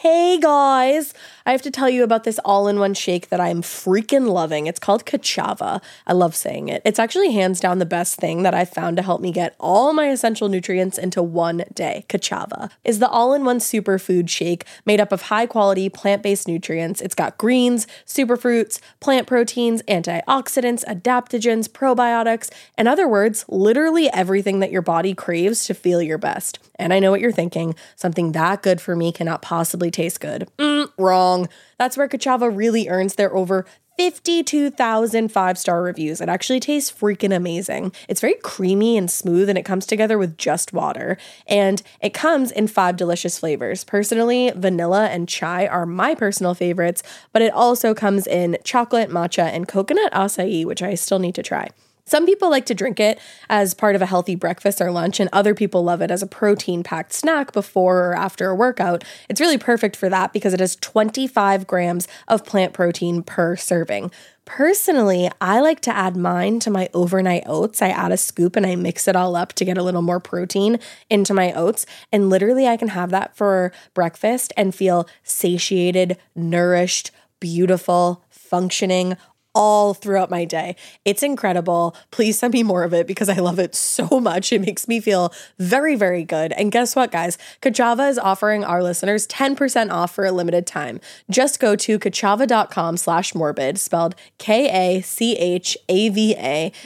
Hey guys, I have to tell you about this all in one shake that I'm freaking loving. It's called Kachava. I love saying it. It's actually hands down the best thing that I've found to help me get all my essential nutrients into one day. Kachava is the all in one superfood shake made up of high quality plant based nutrients. It's got greens, superfruits, plant proteins, antioxidants, adaptogens, probiotics, in other words, literally everything that your body craves to feel your best. And I know what you're thinking something that good for me cannot possibly taste good. Mm, wrong. That's where Kachava really earns their over 52,000 five star reviews. It actually tastes freaking amazing. It's very creamy and smooth, and it comes together with just water. And it comes in five delicious flavors. Personally, vanilla and chai are my personal favorites, but it also comes in chocolate, matcha, and coconut acai, which I still need to try. Some people like to drink it as part of a healthy breakfast or lunch, and other people love it as a protein packed snack before or after a workout. It's really perfect for that because it has 25 grams of plant protein per serving. Personally, I like to add mine to my overnight oats. I add a scoop and I mix it all up to get a little more protein into my oats. And literally, I can have that for breakfast and feel satiated, nourished, beautiful, functioning all throughout my day. It's incredible. Please send me more of it because I love it so much. It makes me feel very, very good. And guess what, guys? Kachava is offering our listeners 10% off for a limited time. Just go to kachava.com slash morbid, spelled K-A-C-H-A-V-A,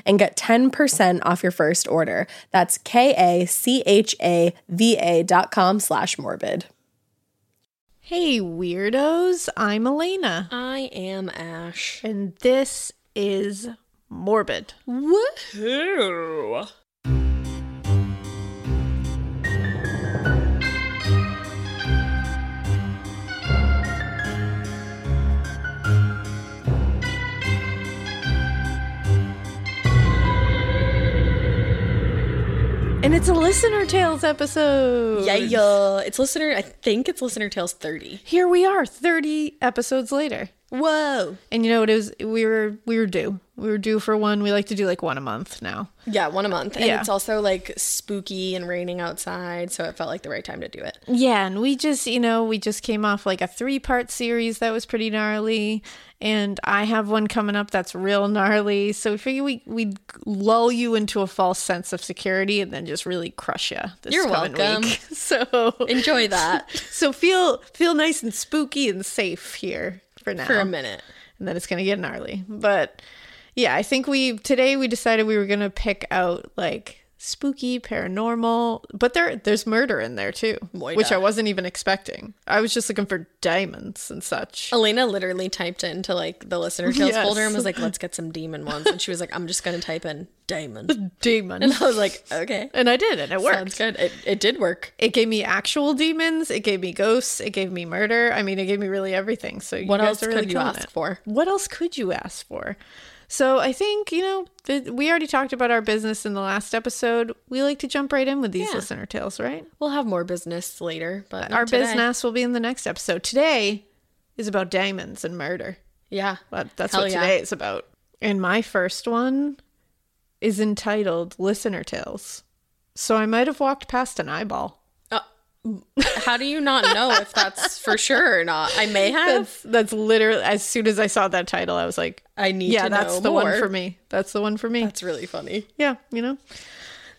and get 10% off your first order. That's K-A-C-H-A-V-A dot com slash morbid. Hey, weirdos. I'm Elena. I am Ash. And this is Morbid. Woohoo! And it's a Listener Tales episode. Yeah, yeah. It's listener, I think it's listener tales 30. Here we are, 30 episodes later. Whoa. And you know what it was we were we were due. We were due for one. We like to do like one a month now. Yeah, one a month. And Yeah. it's also like spooky and raining outside, so it felt like the right time to do it. Yeah, and we just, you know, we just came off like a three-part series that was pretty gnarly, and I have one coming up that's real gnarly. So we figure we we'd lull you into a false sense of security and then just really crush you. This You're coming welcome. Week. So Enjoy that so feel feel nice and spooky and safe here for now for a minute. and then it's gonna get gnarly. But yeah, I think we today we decided we were gonna pick out like spooky, paranormal, but there there's murder in there too, Moida. which I wasn't even expecting. I was just looking for diamonds and such. Elena literally typed into like the listener tales Yes. folder and was like, let's get some demon ones. And she was like, I'm just going to type in diamond. Demon. And I was like, okay. And I did, and it worked. Sounds good. It, it did work. It gave me actual demons. It gave me ghosts. It gave me murder. I mean, it gave me really everything. So you What else really could you ask it. for? What else could you ask for? So I think you know th- we already talked about our business in the last episode. We like to jump right in with these Yeah. listener tales, right? We'll have more business later, but Our today. business will be in the next episode. Today is about diamonds and murder. Yeah. But that's Hell what yeah. today is about. And my first one is entitled Listener Tales. So I might have walked past an eyeball. How do you not know if that's for sure or not? I may have. That's that's literally as soon as I saw that title, I was like, I need yeah, that's the more. one for me. That's the one for me. That's really funny. Yeah, you know.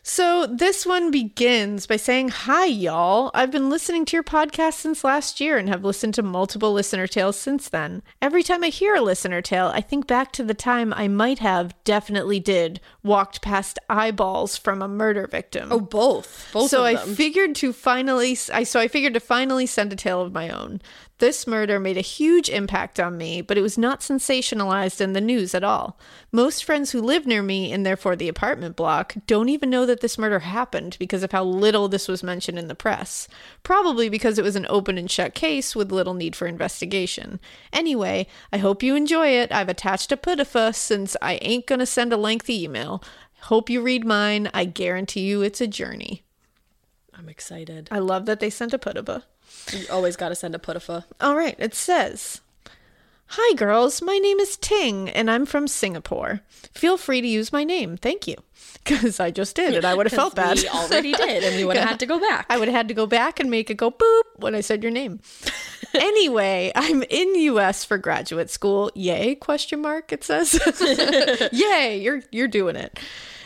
So this one begins by saying, Hi, y'all. I've been listening to your podcast since last year and have listened to multiple listener tales since then. Every time I hear a listener tale, I think back to the time I might have, definitely did, walked past eyeballs from a murder victim. Oh, both. Both so of I figured to finally, I so I figured to finally send a tale of my own. This murder made a huge impact on me, but it was not sensationalized in the news at all. Most friends who live near me and therefore the apartment block don't even know that this murder happened because of how little this was mentioned in the press. Probably because it was an open and shut case with little need for investigation. Anyway, I hope you enjoy it. I've attached a pudifa since I ain't gonna send a lengthy email. Hope you read mine. I guarantee you it's a journey. I'm excited. I love that they sent a pudifa. You always got to send a putifa. All right, it says Hi, girls. My name is Ting, and I'm from Singapore. Feel free to use my name. Thank you. Because I just did, and I would have felt bad. We already did, and we would have had to go back. I would have had to go back and make it go boop when I said your name. anyway, I'm in US for graduate school. Yay? Question mark it says. Yay, you're you're doing it.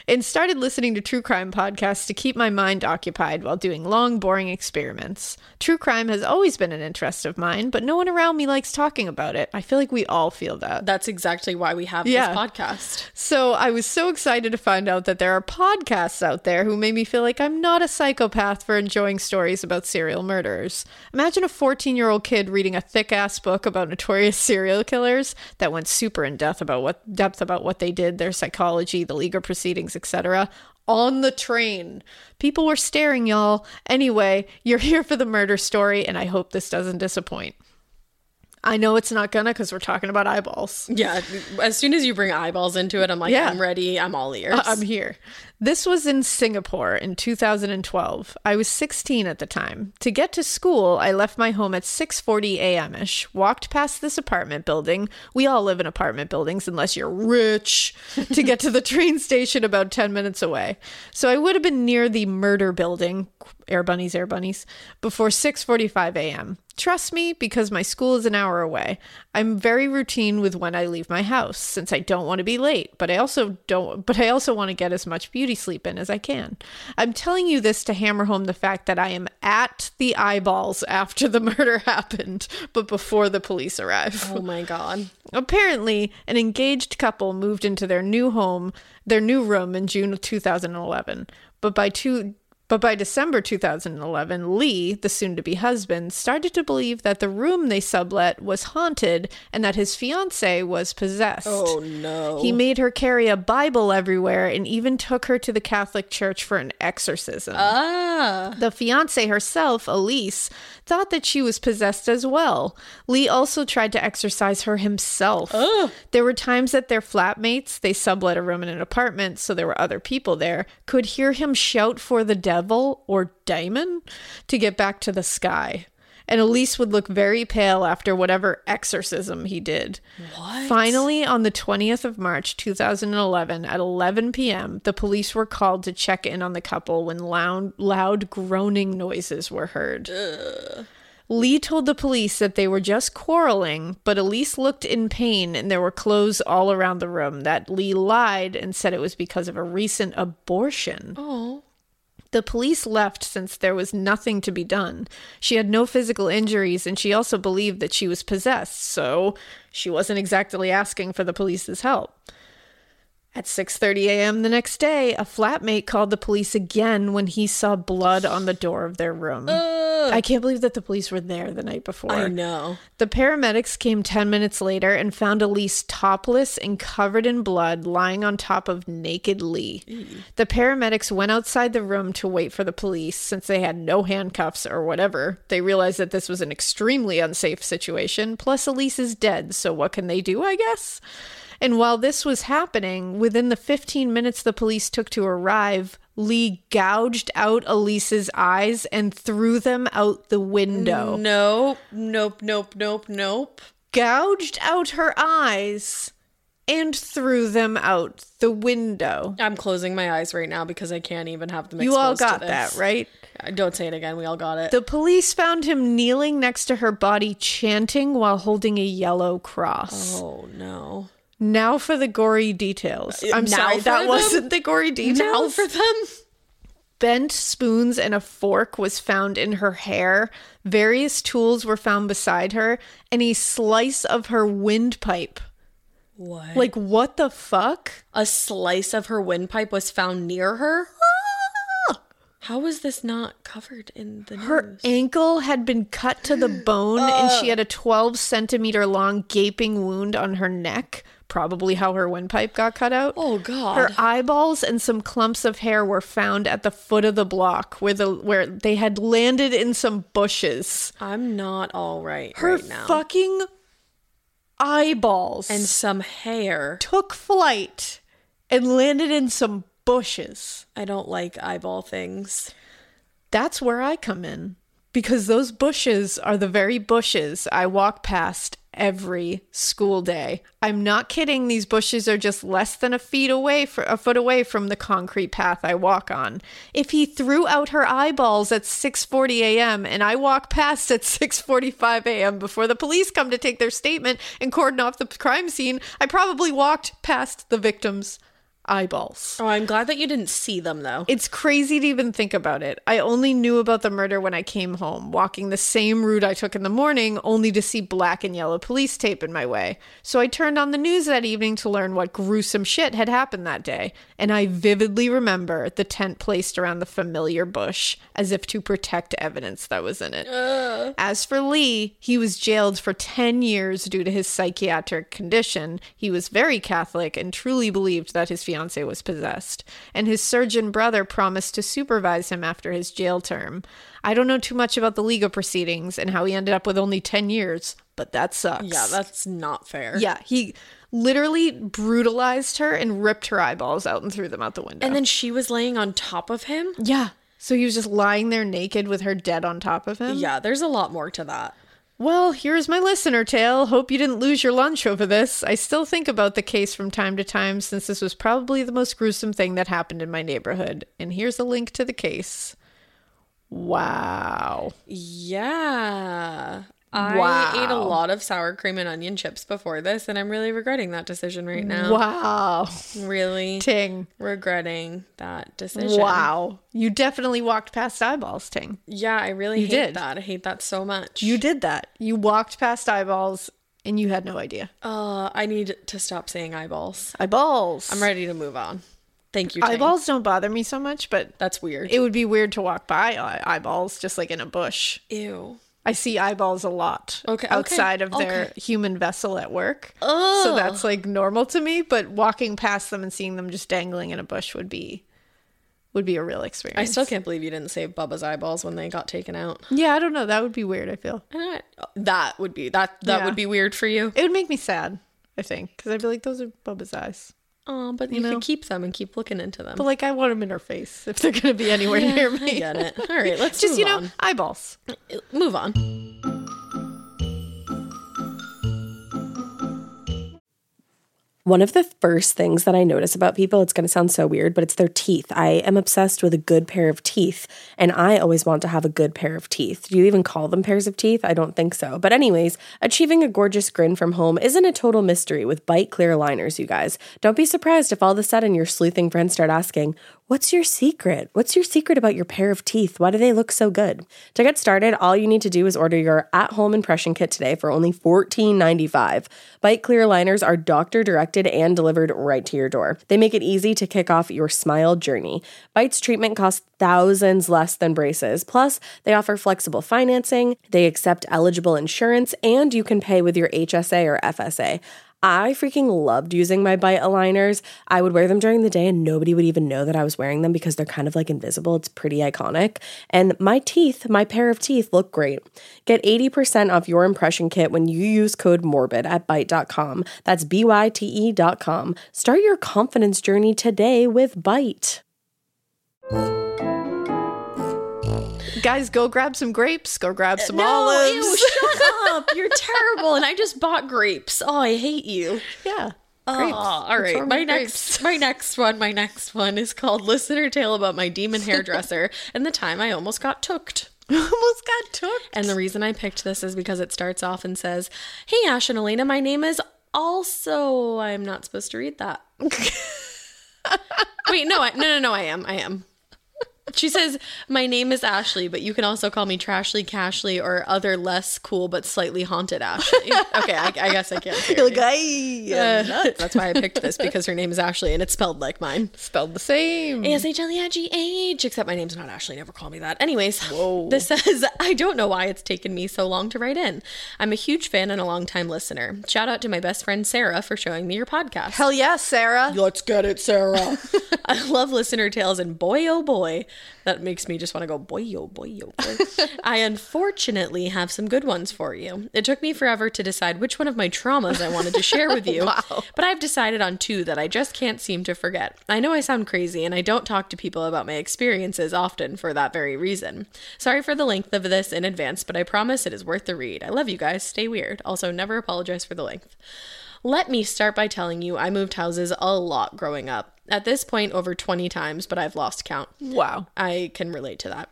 And started listening to true crime podcasts to keep my mind occupied while doing long, boring experiments. True crime has always been an interest of mine, but no one around me likes talking about it. I feel like we all feel that. That's exactly why we have Yeah. this podcast. So I was so excited to find out that there are podcasts out there who made me feel like I'm not a psychopath for enjoying stories about serial murderers. Imagine a 14 year old kid reading a thick ass book about notorious serial killers that went super in depth about what depth about what they did, their psychology, the legal proceedings, etc. On the train. People were staring, y'all. Anyway, you're here for the murder story, and I hope this doesn't disappoint. I know it's not gonna because we're talking about eyeballs. Yeah, as soon as you bring eyeballs into it, I'm like, Yeah. I'm ready. I'm all ears. Uh, I'm here. This was in Singapore in 2012. I was 16 at the time. To get to school, I left my home at 6:40 a.m.ish. Walked past this apartment building. We all live in apartment buildings unless you're rich. to get to the train station about 10 minutes away. So I would have been near the murder building, air bunnies, air bunnies, before 6:45 a.m. Trust me because my school is an hour away. I'm very routine with when I leave my house since I don't want to be late, but I also don't but I also want to get as much beauty sleep in as I can. I'm telling you this to hammer home the fact that I am at the eyeballs after the murder happened, but before the police arrive. oh my god. Apparently, an engaged couple moved into their new home, their new room in June of 2011. But by two but by December 2011, Lee, the soon to be husband, started to believe that the room they sublet was haunted and that his fiancee was possessed. Oh no. He made her carry a Bible everywhere and even took her to the Catholic Church for an exorcism. ah. The fiance herself, Elise, thought that she was possessed as well. Lee also tried to exorcise her himself. Oh. There were times that their flatmates, they sublet a room in an apartment, so there were other people there, could hear him shout for the devil or daemon to get back to the sky. And Elise would look very pale after whatever exorcism he did. What? Finally, on the 20th of March 2011 at 11 p.m., the police were called to check in on the couple when loud, loud groaning noises were heard. Lee told the police that they were just quarreling, but Elise looked in pain and there were clothes all around the room. That Lee lied and said it was because of a recent abortion. Oh. The police left since there was nothing to be done. She had no physical injuries and she also believed that she was possessed, so she wasn't exactly asking for the police's help. At 6:30 a.m. the next day, a flatmate called the police again when he saw blood on the door of their room. I can't believe that the police were there the night before. I know. The paramedics came 10 minutes later and found Elise topless and covered in blood lying on top of naked Lee. The paramedics went outside the room to wait for the police since they had no handcuffs or whatever. They realized that this was an extremely unsafe situation. Plus, Elise is dead, so what can they do, I guess? And while this was happening, within the 15 minutes the police took to arrive, Lee gouged out Elise's eyes and threw them out the window. Nope. Nope. Nope. Nope. Nope. gouged out her eyes and threw them out the window. I'm closing my eyes right now because I can't even have them. You all got that, right? Don't say it again. We all got it. The police found him kneeling next to her body, chanting while holding a yellow cross. oh no! Now for the gory details. Uh, I'm now sorry, that them? wasn't the gory details. Now for them. Bent spoons and a fork was found in her hair. Various tools were found beside her, and a slice of her windpipe. What? Like, what the fuck? a slice of her windpipe was found near her. How was this not covered in the news? Her ankle had been cut to the bone, and she had a 12 centimeter long gaping wound on her neck. Probably how her windpipe got cut out. oh god! Her eyeballs and some clumps of hair were found at the foot of the block where the where they had landed in some bushes. I'm not all right Her right now. fucking eyeballs and some hair. took flight and landed in some bushes. I don't like eyeball things. That's where I come in because those bushes are the very bushes I walk past every school day. I'm not kidding. These bushes are just less than a feet away, for, a foot away from the concrete path I walk on. If he threw out her eyeballs at 6:40 a.m. and I walk past at 6:45 a.m. before the police come to take their statement and cordon off the crime scene, I probably walked past the victim's eyeballs. Oh, I'm glad that you didn't see them though. It's crazy to even think about it. I only knew about the murder when I came home, walking the same route I took in the morning, only to see black and yellow police tape in my way. So I turned on the news that evening to learn what gruesome shit had happened that day, and I vividly remember the tent placed around the familiar bush as if to protect evidence that was in it. As for Lee, he was jailed for 10 years due to his psychiatric condition. He was very Catholic and truly believed that his fiance was possessed, and his surgeon brother promised to supervise him after his jail term. I don't know too much about the legal proceedings and how he ended up with only 10 years, but that sucks. yeah, that's not fair. Yeah, he literally brutalized her and ripped her eyeballs out and threw them out the window. And then she was laying on top of him. yeah. So he was just lying there naked with her dead on top of him? Yeah, there's a lot more to that. Well, here's my listener tale. Hope you didn't lose your lunch over this. I still think about the case from time to time since this was probably the most gruesome thing that happened in my neighborhood. And here's a link to the case. Wow. Yeah. I Wow. ate a lot of sour cream and onion chips before this, and I'm really regretting that decision right now. Wow. Really Ting. regretting that decision. Wow. You definitely walked past eyeballs, Ting. Yeah, I really You hate did. that. I hate that so much. You did that. You walked past eyeballs and you had no idea. Uh, I need to stop saying eyeballs. Eyeballs. I'm ready to move on. Thank you. Ting. Eyeballs don't bother me so much, but That's weird. it would be weird to walk by eyeballs just like in a bush. Ew. I see eyeballs a lot Okay, okay, outside of their okay. human vessel at work. So oh. that's like normal to me, but walking past them and seeing them just dangling in a bush would be would be a real experience. I still can't believe you didn't save Bubba's eyeballs when they got taken out. Yeah, I don't know. That would be weird, I feel. That would be that. That Yeah. would be weird for you. It would make me sad, I think, cuz I'd be like those are Bubba's eyes. Oh, but you, know? could keep them and keep looking into them. But like I want them in her face if they're going to be anywhere near I me. get it. All right, let's Just, you know, on. eyeballs. Uh, move on. One of the first things that I notice about people, it's going to sound so weird, but it's their teeth. I am obsessed with a good pair of teeth, and I always want to have a good pair of teeth. Do you even call them pairs of teeth? I don't think so. But, anyways, achieving a gorgeous grin from home isn't a total mystery with Byte Clear Liners, you guys. Don't be surprised if all of a sudden your sleuthing friends start asking, What's your secret? What's your secret about your pair of teeth? Why do they look so good? To get started, all you need to do is order your at home impression kit today for only $14.95. Byte Clear Liners are doctor directed and delivered right to your door. They make it easy to kick off your smile journey. Byte's treatment costs thousands less than braces. Plus, they offer flexible financing, they accept eligible insurance, and you can pay with your HSA or FSA. I freaking loved using my Byte aligners. I would wear them during the day and nobody would even know that I was wearing them because they're kind of like invisible. It's pretty iconic. And my teeth, my pair of teeth look great. Get 80% off your impression kit when you use code MORBID at byte.com. That's B Y T E.com. Start your confidence journey today with Byte. Guys, go grab some grapes. Go grab some no, olives. ew, shut up. You're terrible. And I just bought grapes. Oh, I hate you. yeah. Oh, all What's My next, my next one, my next one is called "Listener Tale About My Demon Hairdresser and the Time I Almost Got Tooked." Almost got took. And the reason I picked this is because it starts off and says, "Hey Ash and Elena, my name is also." I'm not supposed to read that. Wait, no, I, no, no, no. I am. I am. She says, "My name is Ashleigh, but you can also call me Trashly, Cashly, or other less cool but slightly haunted Ashleigh." okay, I, I guess I can't. Hear you. Uh, that's why I picked this because her name is Ashleigh and it's spelled like mine. Spelled the same. A S H L E I G H. Except my name's not Ashleigh. Never call me that. Anyways, this says I don't know why it's taken me so long to write in. I'm a huge fan and a long time listener. Shout out to my best friend Sarah for showing me your podcast. Hell yes, Sarah. Let's get it, Sarah. I love listener tales, and boy, oh boy, that makes me just want to go, boy, oh boy, oh boy. I unfortunately have some good ones for you. It took me forever to decide which one of my traumas I wanted to share with you, but I've decided on two that I just can't seem to forget. I know I sound crazy, and I don't talk to people about my experiences often for that very reason. Sorry for the length of this in advance, but I promise it is worth the read. I love you guys. Stay weird. Also, never apologize for the length. Let me start by telling you I moved houses a lot growing up. At this point, over 20 times, but I've lost count. Wow. I can relate to that.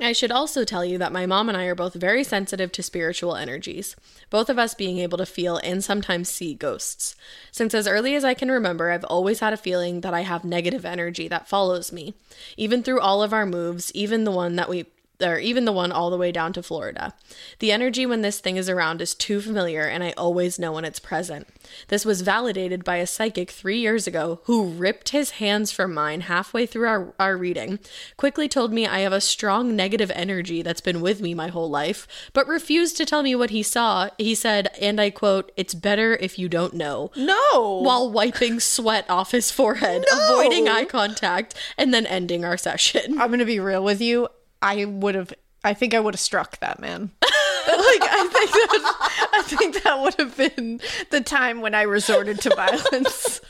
I should also tell you that my mom and I are both very sensitive to spiritual energies, both of us being able to feel and sometimes see ghosts. Since as early as I can remember, I've always had a feeling that I have negative energy that follows me, even through all of our moves, even the one that we or even the one all the way down to Florida. The energy when this thing is around is too familiar, and I always know when it's present. This was validated by a psychic three years ago who ripped his hands from mine halfway through our, our reading, quickly told me I have a strong negative energy that's been with me my whole life, but refused to tell me what he saw. He said, and I quote, It's better if you don't know. No. While wiping sweat off his forehead, No! avoiding eye contact, and then ending our session. I'm gonna be real with you. I would have. I think I would have struck that man. like I think that, I think that would have been the time when I resorted to violence.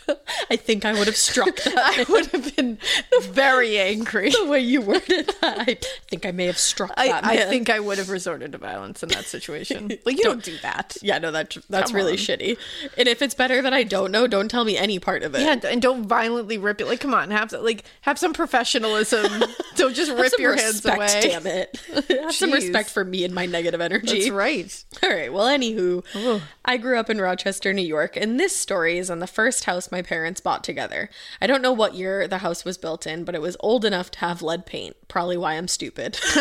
I think I would have struck that. I would have been very angry. the way you worded that. I think I may have struck I, that I man. think I would have resorted to violence in that situation. Like you don't, do that. Yeah, no, that that's Come really on. shitty. And if it's better that I don't know, don't tell me any part of it. Yeah, and don't violently rip it. Like, come on, have some, like have some professionalism. don't just rip your respect, hands away. damn it. Have some respect for me and my negative energy. That's right. All right. Well, anywho, I grew up in Rochester, New York, and this story is on the first house my parents bought together. I don't know what year the house was built in, but it was old enough to have lead paint. Probably why I'm stupid.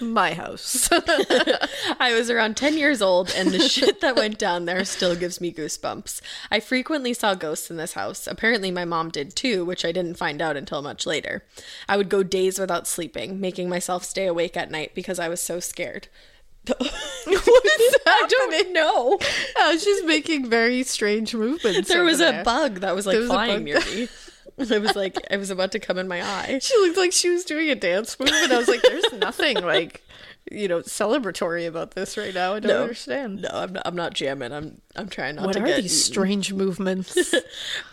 My house. I was around 10 years old, and the shit that went down there still gives me goosebumps. I frequently saw ghosts in this house. Apparently, my mom did too, which I didn't find out until much later. I would go days without sleeping, making myself stay awake at night because I was so scared. what is I don't know. Oh, she's making very strange movements. There was a bug that was like was flying near me. It was like I was about to come in my eye. She looked like she was doing a dance move, and I was like, "There's nothing like, you know, celebratory about this right now. I don't No. understand." No, I'm not, I'm not jamming. I'm I'm trying not What to are these eaten. strange movements?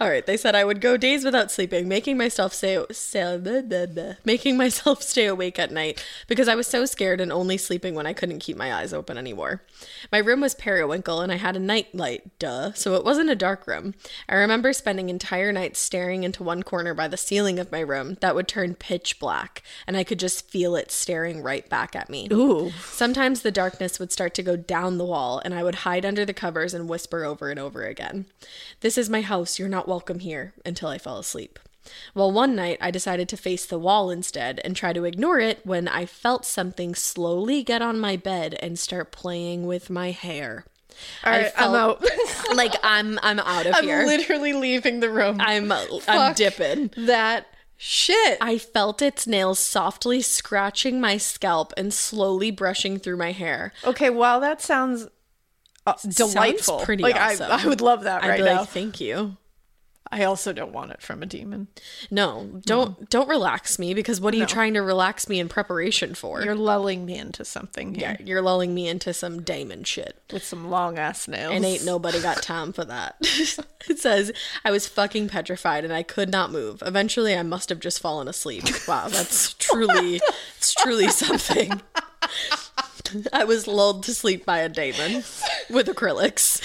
All right, they said I would go days without sleeping, making myself stay, stay blah, blah, blah, making myself stay awake at night because I was so scared and only sleeping when I couldn't keep my eyes open anymore. My room was periwinkle and I had a night light, duh, so it wasn't a dark room. I remember spending entire nights staring into one corner by the ceiling of my room that would turn pitch black, and I could just feel it staring right back at me. Ooh, Sometimes the darkness would start to go down the wall, and I would hide under the covers and whisper over and over again, This is my house, you're not welcome here, until I fell asleep. Well, one night I decided to face the wall instead and try to ignore it when I felt something slowly get on my bed and start playing with my hair. all right, I'm out. like I'm I'm out of here. I'm literally leaving the room. I'm I'm Fuck dipping. that shit. I felt its nails softly scratching my scalp and slowly brushing through my hair. okay, well, that sounds uh, delightful. pretty like awesome. I, I would love that I'd right be now. like, thank you. I also don't want it from a demon. No, don't don't relax me because what are you trying to relax me in preparation for? You're lulling me into something here yeah, you're lulling me into some demon shit. with some long ass nails. And ain't nobody got time for that. it says, I was fucking petrified and I could not move. Eventually I must have just fallen asleep. Wow, that's truly it's truly something. I was lulled to sleep by a demon with acrylics.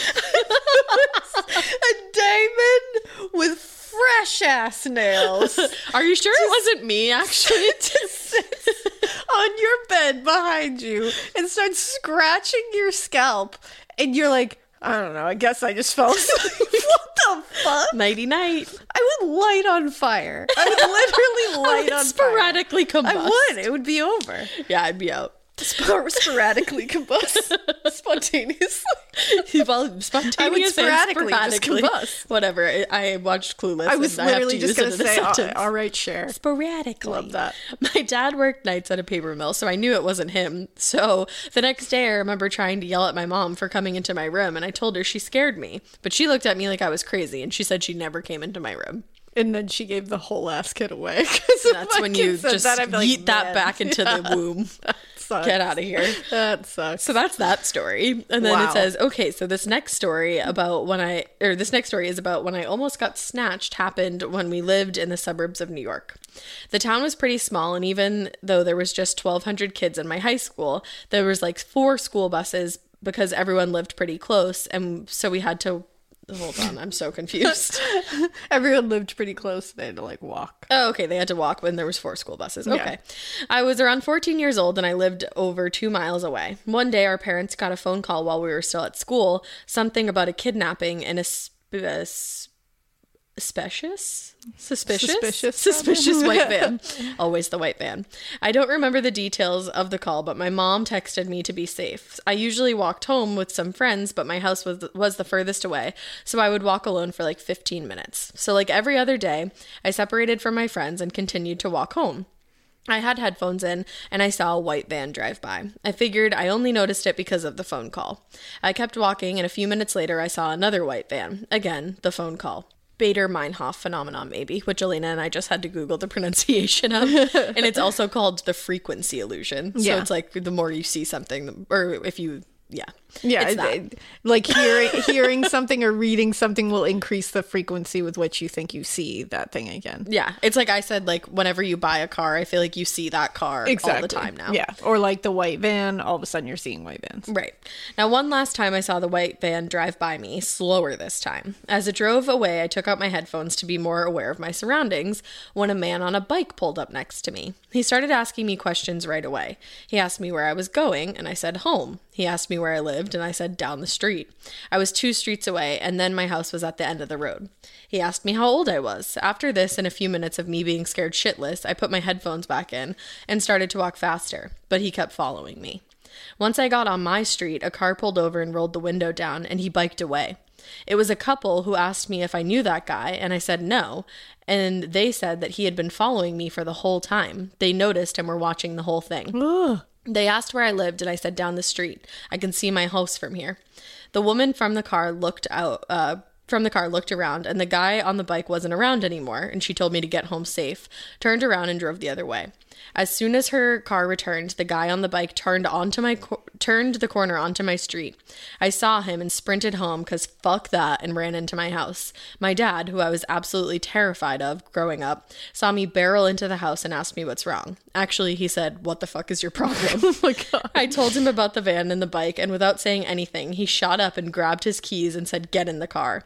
a diamond with fresh ass nails Are you sure it wasn't me actually? To sit on your bed behind you and starts scratching your scalp. And you're like, I don't know, I guess I just fell asleep. what the fuck? Nighty night. I would light on fire. I would literally light I would on sporadically fire. combust. I would. It would be over. Yeah, I'd be out. Spor- sporadically combust spontaneously. well, spontaneous I would sporadically sporadically. combust. Whatever. I, I watched Clueless. I was literally to just in a say, all, all right, share. sporadically. Love that. My dad worked nights at a paper mill, so I knew it wasn't him. So the next day, I remember trying to yell at my mom for coming into my room, and I told her she scared me. But she looked at me like I was crazy, and she said she never came into my room. And then she gave the whole ass kid away. That's when you just that, like, yeet that "Man, back into the womb. Get out of here. That sucks. So that's that story. And then Wow. it says, okay, so this next story about when I, or this next story is about when I almost got snatched happened when we lived in the suburbs of New York. The town was pretty small, and even though there was just 1,200 kids in my high school, there was like four school buses because everyone lived pretty close. And so we had to, hold on, I'm so confused. Everyone lived pretty close. They had to like walk. Oh, okay. They had to walk when there was four school buses. Okay. I was around 14 years old and I lived over two miles away. One day, our parents got a phone call while we were still at school, something about a kidnapping in a sp- a s- suspicious suspicious Suspicious, suspicious white van always the white van i don't remember the details of the call but my mom texted me to be safe i usually walked home with some friends but my house was was the furthest away so i would walk alone for like 15 minutes so like every other day i separated from my friends and continued to walk home I had headphones in and I saw a white van drive by. I figured I only noticed it because of the phone call. I kept walking and a few minutes later I saw another white van. Again, the phone call. Baader-Meinhof phenomenon, maybe, which Elena and I just had to Google the pronunciation of. and it's also called the frequency illusion. So Yeah. it's like the more you see something, or if you, yeah. Yeah, that. it- like hearing hearing something or reading something will increase the frequency with which you think you see that thing again. Yeah. It's like I said, like whenever you buy a car, I feel like you see that car all the time now. Yeah, or like the white van. All of a sudden, you're seeing white vans. Right. Now, one last time I saw the white van drive by me, slower this time. As it drove away, I took out my headphones to be more aware of my surroundings when a man on a bike pulled up next to me. He started asking me questions right away. He asked me where I was going, and I said home. He asked me where I lived, and I said down the street. I was two streets away, and then my house was at the end of the road. He asked me how old I was. After this, and a few minutes of me being scared shitless, I put my headphones back in and started to walk faster, but he kept following me. Once I got on my street, a car pulled over and rolled the window down, and he biked away. It was a couple who asked me if I knew that guy, and I said no. And they said that he had been following me for the whole time. They noticed and were watching the whole thing. They asked where I lived, and I said down the street. I can see my house from here. The woman from the car looked out. Uh, from the car, looked around, and the guy on the bike wasn't around anymore. And she told me to get home safe. Turned around and drove the other way. As soon as her car returned, the guy on the bike turned onto my turned the corner onto my street. I saw him and sprinted home cuz fuck that and ran into my house. My dad, who I was absolutely terrified of growing up, saw me barrel into the house and asked me what's wrong. Actually, he said, "What the fuck is your problem?" oh my god. I told him about the van and the bike and without saying anything, he shot up and grabbed his keys and said, "Get in the car."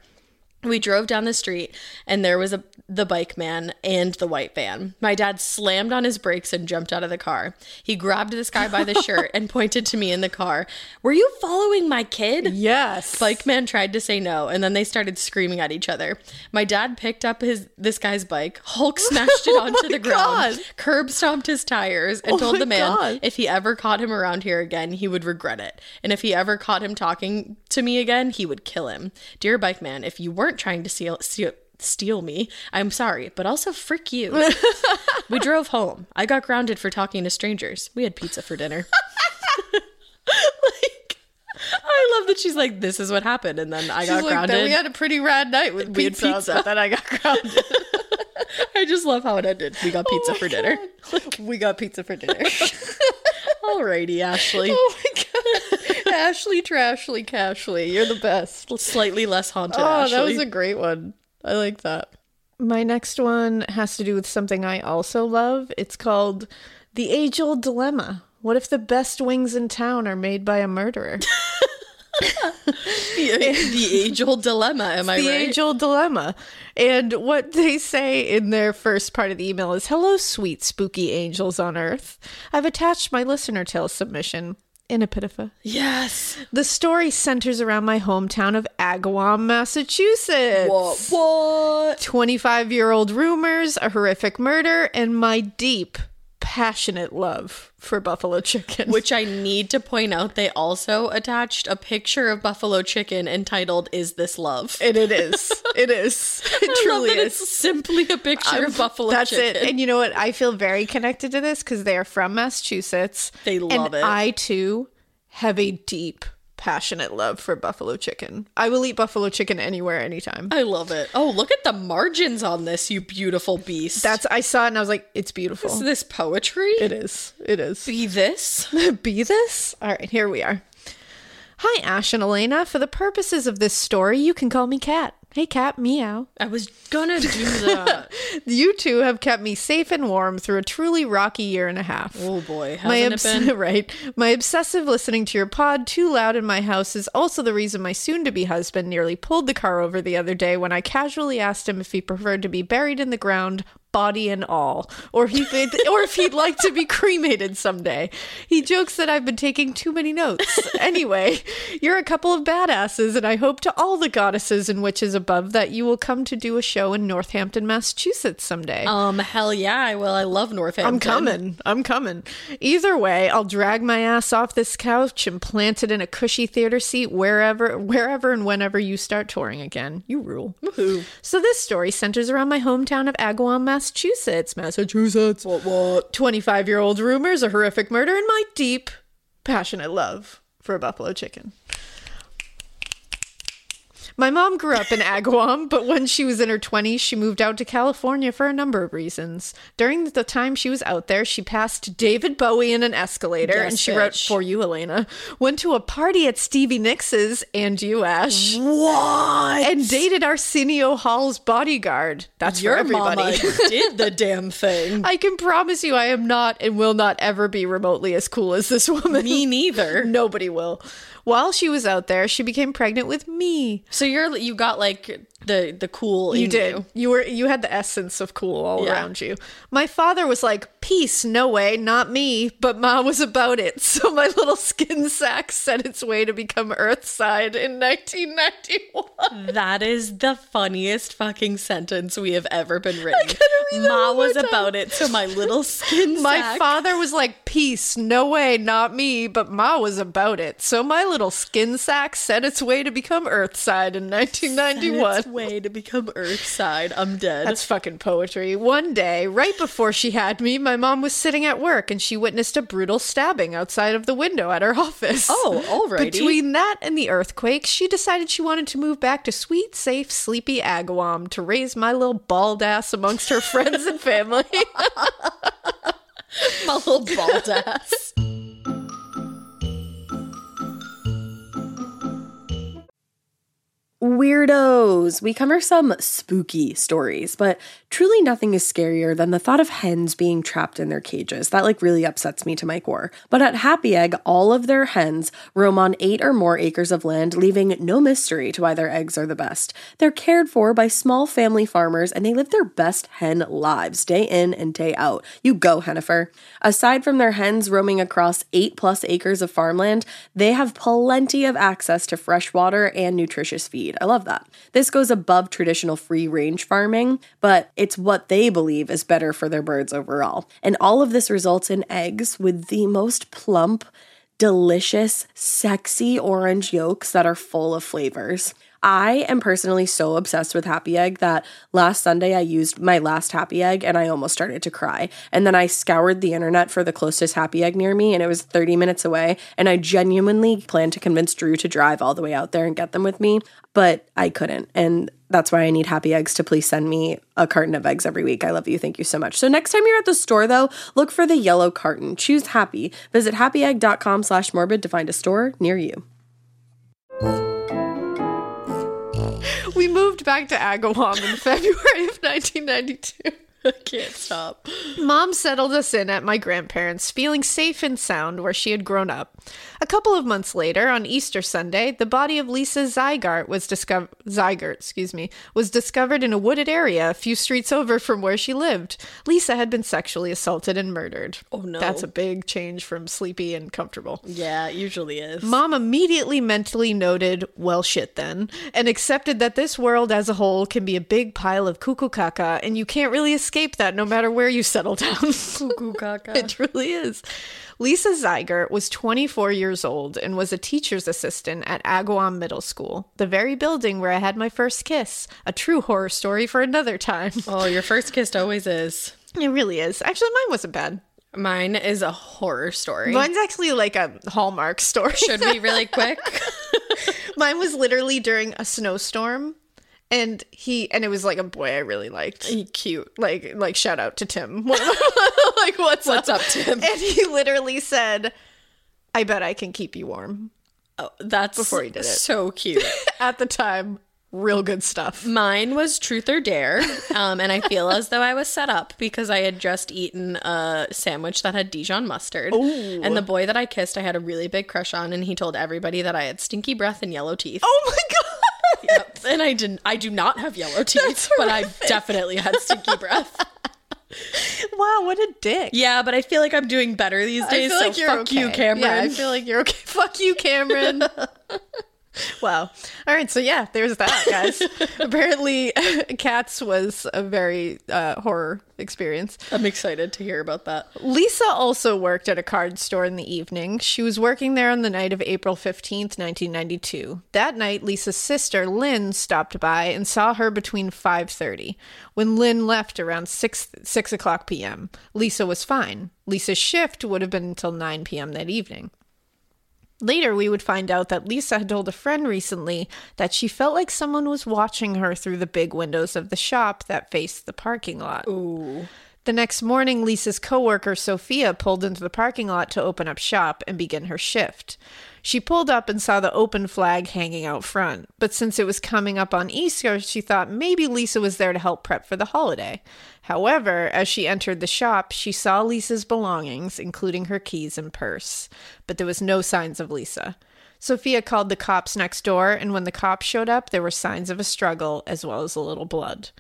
We drove down the street and there was a the bike man and the white van. My dad slammed on his brakes and jumped out of the car. He grabbed this guy by the shirt and pointed to me in the car. "Were you following my kid?" Yes. Bike man tried to say no, and then they started screaming at each other. My dad picked up his this guy's bike, Hulk smashed it oh onto my the ground, God. curb stomped his tires, and Oh told the man God. if he ever caught him around here again, he would regret it. And if he ever caught him talking to me again, he would kill him. Dear bike man, if you weren't trying to steal steal steal me, I'm sorry, but also frick you. we drove home. I got grounded for talking to strangers. We had pizza for dinner. like I love that she's like, this is what happened. And then I She's got like, grounded. then we had a pretty rad night with pizza, pizza. but then I got grounded. I just love how it ended. We got pizza oh for dinner. Like, we got pizza for dinner. Alrighty, Ashleigh. oh my god. Ashleigh Trashly Cashly, you're the best. Slightly less haunted. Oh, Ashleigh. that was a great one. I like that. My next one has to do with something I also love. It's called The Age Old Dilemma. What if the best wings in town are made by a murderer? the, the age old dilemma. Am I the right? age old dilemma. And what they say in their first part of the email is Hello, sweet, spooky angels on earth. I've attached my listener tale submission. In a Epitapha. yes. The story centers around my hometown of Agawam, Massachusetts. What? What? 25 year old rumors, a horrific murder, and my deep, passionate love for buffalo chicken. Which I need to point out, they also attached a picture of buffalo chicken entitled "Is This Love?" and it is. It is. It I truly is. It's simply a picture of buffalo That's chicken. it. And you know what? I feel very connected to this because they are from Massachusetts. They love and it. I too have a deep, passionate love for buffalo chicken. I will eat buffalo chicken anywhere, anytime. I love it. Oh, look at the margins on this, you beautiful beast. That's I saw it and I was like, it's beautiful. is this poetry? It is. It is. Be this? Be this? All right, here we are. Hi, Ash and Elena. For the purposes of this story, you can call me Cat. Hey, Cat, meow. I was gonna do that. You two have kept me safe and warm through a truly rocky year and a half. oh boy, my obs- right. My obsessive listening to your pod too loud in my house is also the reason my soon-to-be husband nearly pulled the car over the other day when I casually asked him if he preferred to be buried in the ground, body and all, or if, he or if he'd like to be cremated someday. He jokes that I've been taking too many notes. Anyway, you're a couple of badasses, and I hope to all the goddesses and witches above that you will come to do a show in Northampton, Massachusetts someday. Um, hell yeah, I will. I love Northampton. I'm coming. I'm coming. Either way, I'll drag my ass off this couch and plant it in a cushy theater seat wherever, wherever and whenever you start touring again. You rule. Woohoo. So this story centers around my hometown of Agawam, Massachusetts. Massachusetts. Massachusetts. What? What? 25 year old rumors, a horrific murder, and my deep, passionate love for a buffalo chicken. My mom grew up in Agawam, but when she was in her 20s, she moved out to California for a number of reasons. During the time she was out there, she passed David Bowie in an escalator, Yes, and she wrote for you, Elena. Went to a party at Stevie Nicks' and you, Ash. What? And dated Arsenio Hall's bodyguard. That's Your for everybody. mama did the damn thing. I can promise you I am not and will not ever be remotely as cool as this woman. Me neither. Nobody will. While she was out there, she became pregnant with me. So you're you got like the the cool. You in did. You. You were you had the essence of cool all Yeah. around you. My father was like, "Peace, no way, not me." But Ma was about it. So my little skin sack set its way to become Earthside in 1991. That is the funniest fucking sentence we have ever been written. Ma was time. about it, so my little skin My sack. father was like, "Peace, no way, not me." But Ma was about it. So my little skin sack set its way to become Earthside in 1991. Way to become Earthside. I'm dead. That's fucking poetry. One day, right before she had me, my mom was sitting at work and she witnessed a brutal stabbing outside of the window at her office. Oh, alrighty. Between that and the earthquake, she decided she wanted to move back to sweet, safe, sleepy Agawam to raise my little bald ass amongst her friends and family. my little bald ass. Weirdos! We cover some spooky stories, but truly nothing is scarier than the thought of hens being trapped in their cages. That like really upsets me to my core. But at Happy Egg, all of their hens roam on eight or more acres of land, leaving no mystery to why their eggs are the best. They're cared for by small family farmers and they live their best hen lives day in and day out. You go, Hennifer. Aside from their hens roaming across eight plus acres of farmland, they have plenty of access to fresh water and nutritious feed. I love that. This goes above traditional free range farming, but it's what they believe is better for their birds overall. And all of this results in eggs with the most plump, delicious, sexy orange yolks that are full of flavors. I am personally so obsessed with Happy Egg that last Sunday I used my last Happy Egg and I almost started to cry. And then I scoured the internet for the closest Happy Egg near me and it was 30 minutes away. And I genuinely planned to convince Drew to drive all the way out there and get them with me, but I couldn't. And that's why I need Happy Eggs to please send me a carton of eggs every week. I love you. Thank you so much. So next time you're at the store though, look for the yellow carton. Choose Happy. Visit happyegg.com slash morbid to find a store near you. We moved back to Agawam in February of 1992. I can't stop. Mom settled us in at my grandparents', feeling safe and sound where she had grown up. A couple of months later, on Easter Sunday, the body of Lisa Ziegert was discovered. Ziegert, excuse me, was discovered in a wooded area a few streets over from where she lived. Lisa had been sexually assaulted and murdered. Oh, no. That's a big change from sleepy and comfortable. Yeah, it usually is. Mom immediately mentally noted, well, shit then, and accepted that this world as a whole can be a big pile of cuckoo caca, and you can't really escape that no matter where you settle down. It really is. Lisa Ziegert was 24 years old and was a teacher's assistant at Agawam Middle School, the very building where I had my first kiss. A true horror story for another time. Oh, your first kiss always is. It really is. Actually, mine wasn't bad. Mine is a horror story. Mine's actually like a Hallmark story. Should we really quick? Mine was literally during a snowstorm. And he and it was like a boy I really liked. He cute. Like like shout out to Tim. like what's What's up? up, Tim? And he literally said, "I bet I can keep you warm." Oh, that's Before he did it. So cute. At the time, real good stuff. Mine was truth or dare, um, and I feel as though I was set up because I had just eaten a sandwich that had Dijon mustard. And the boy that I kissed, I had a really big crush on, and he told everybody that I had stinky breath and yellow teeth. Oh my god. Yep. And I didn't. I do not have yellow teeth, but I definitely had stinky breath. Wow, what a dick. Yeah, but I feel like I'm doing better these days. I feel so like you're fuck okay. you, Cameron. Yeah, I feel like you're okay. Fuck you, Cameron. wow. All right, so yeah, there's that, guys. Apparently, Cats was a very uh, horror experience. I'm excited to hear about that. Lisa also worked at a card store in the evening. She was working there on the night of April 15th, 1992. That night, Lisa's sister, Lynn, stopped by and saw her between 5.30. When Lynn left around 6, 6 o'clock p.m., Lisa was fine. Lisa's shift would have been until 9 p.m. that evening. Later, we would find out that Lisa had told a friend recently that she felt like someone was watching her through the big windows of the shop that faced the parking lot. Ooh. The next morning, Lisa's coworker Sophia pulled into the parking lot to open up shop and begin her shift. She pulled up and saw the open flag hanging out front, but since it was coming up on Easter, she thought maybe Lisa was there to help prep for the holiday. However, as she entered the shop, she saw Lisa's belongings, including her keys and purse, but there was no signs of Lisa. Sophia called the cops next door, and when the cops showed up, there were signs of a struggle as well as a little blood.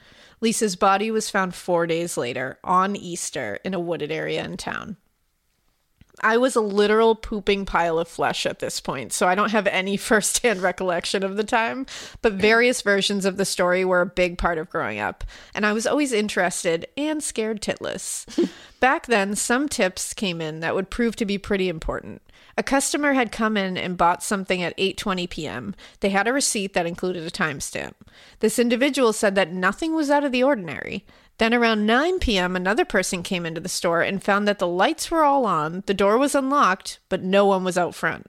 Lisa's body was found four days later, on Easter, in a wooded area in town. I was a literal pooping pile of flesh at this point, so I don't have any firsthand recollection of the time, but various versions of the story were a big part of growing up, and I was always interested and scared titless. Back then, some tips came in that would prove to be pretty important. A customer had come in and bought something at 8:20 p.m. They had a receipt that included a timestamp. This individual said that nothing was out of the ordinary. Then around 9 p.m., another person came into the store and found that the lights were all on, the door was unlocked, but no one was out front.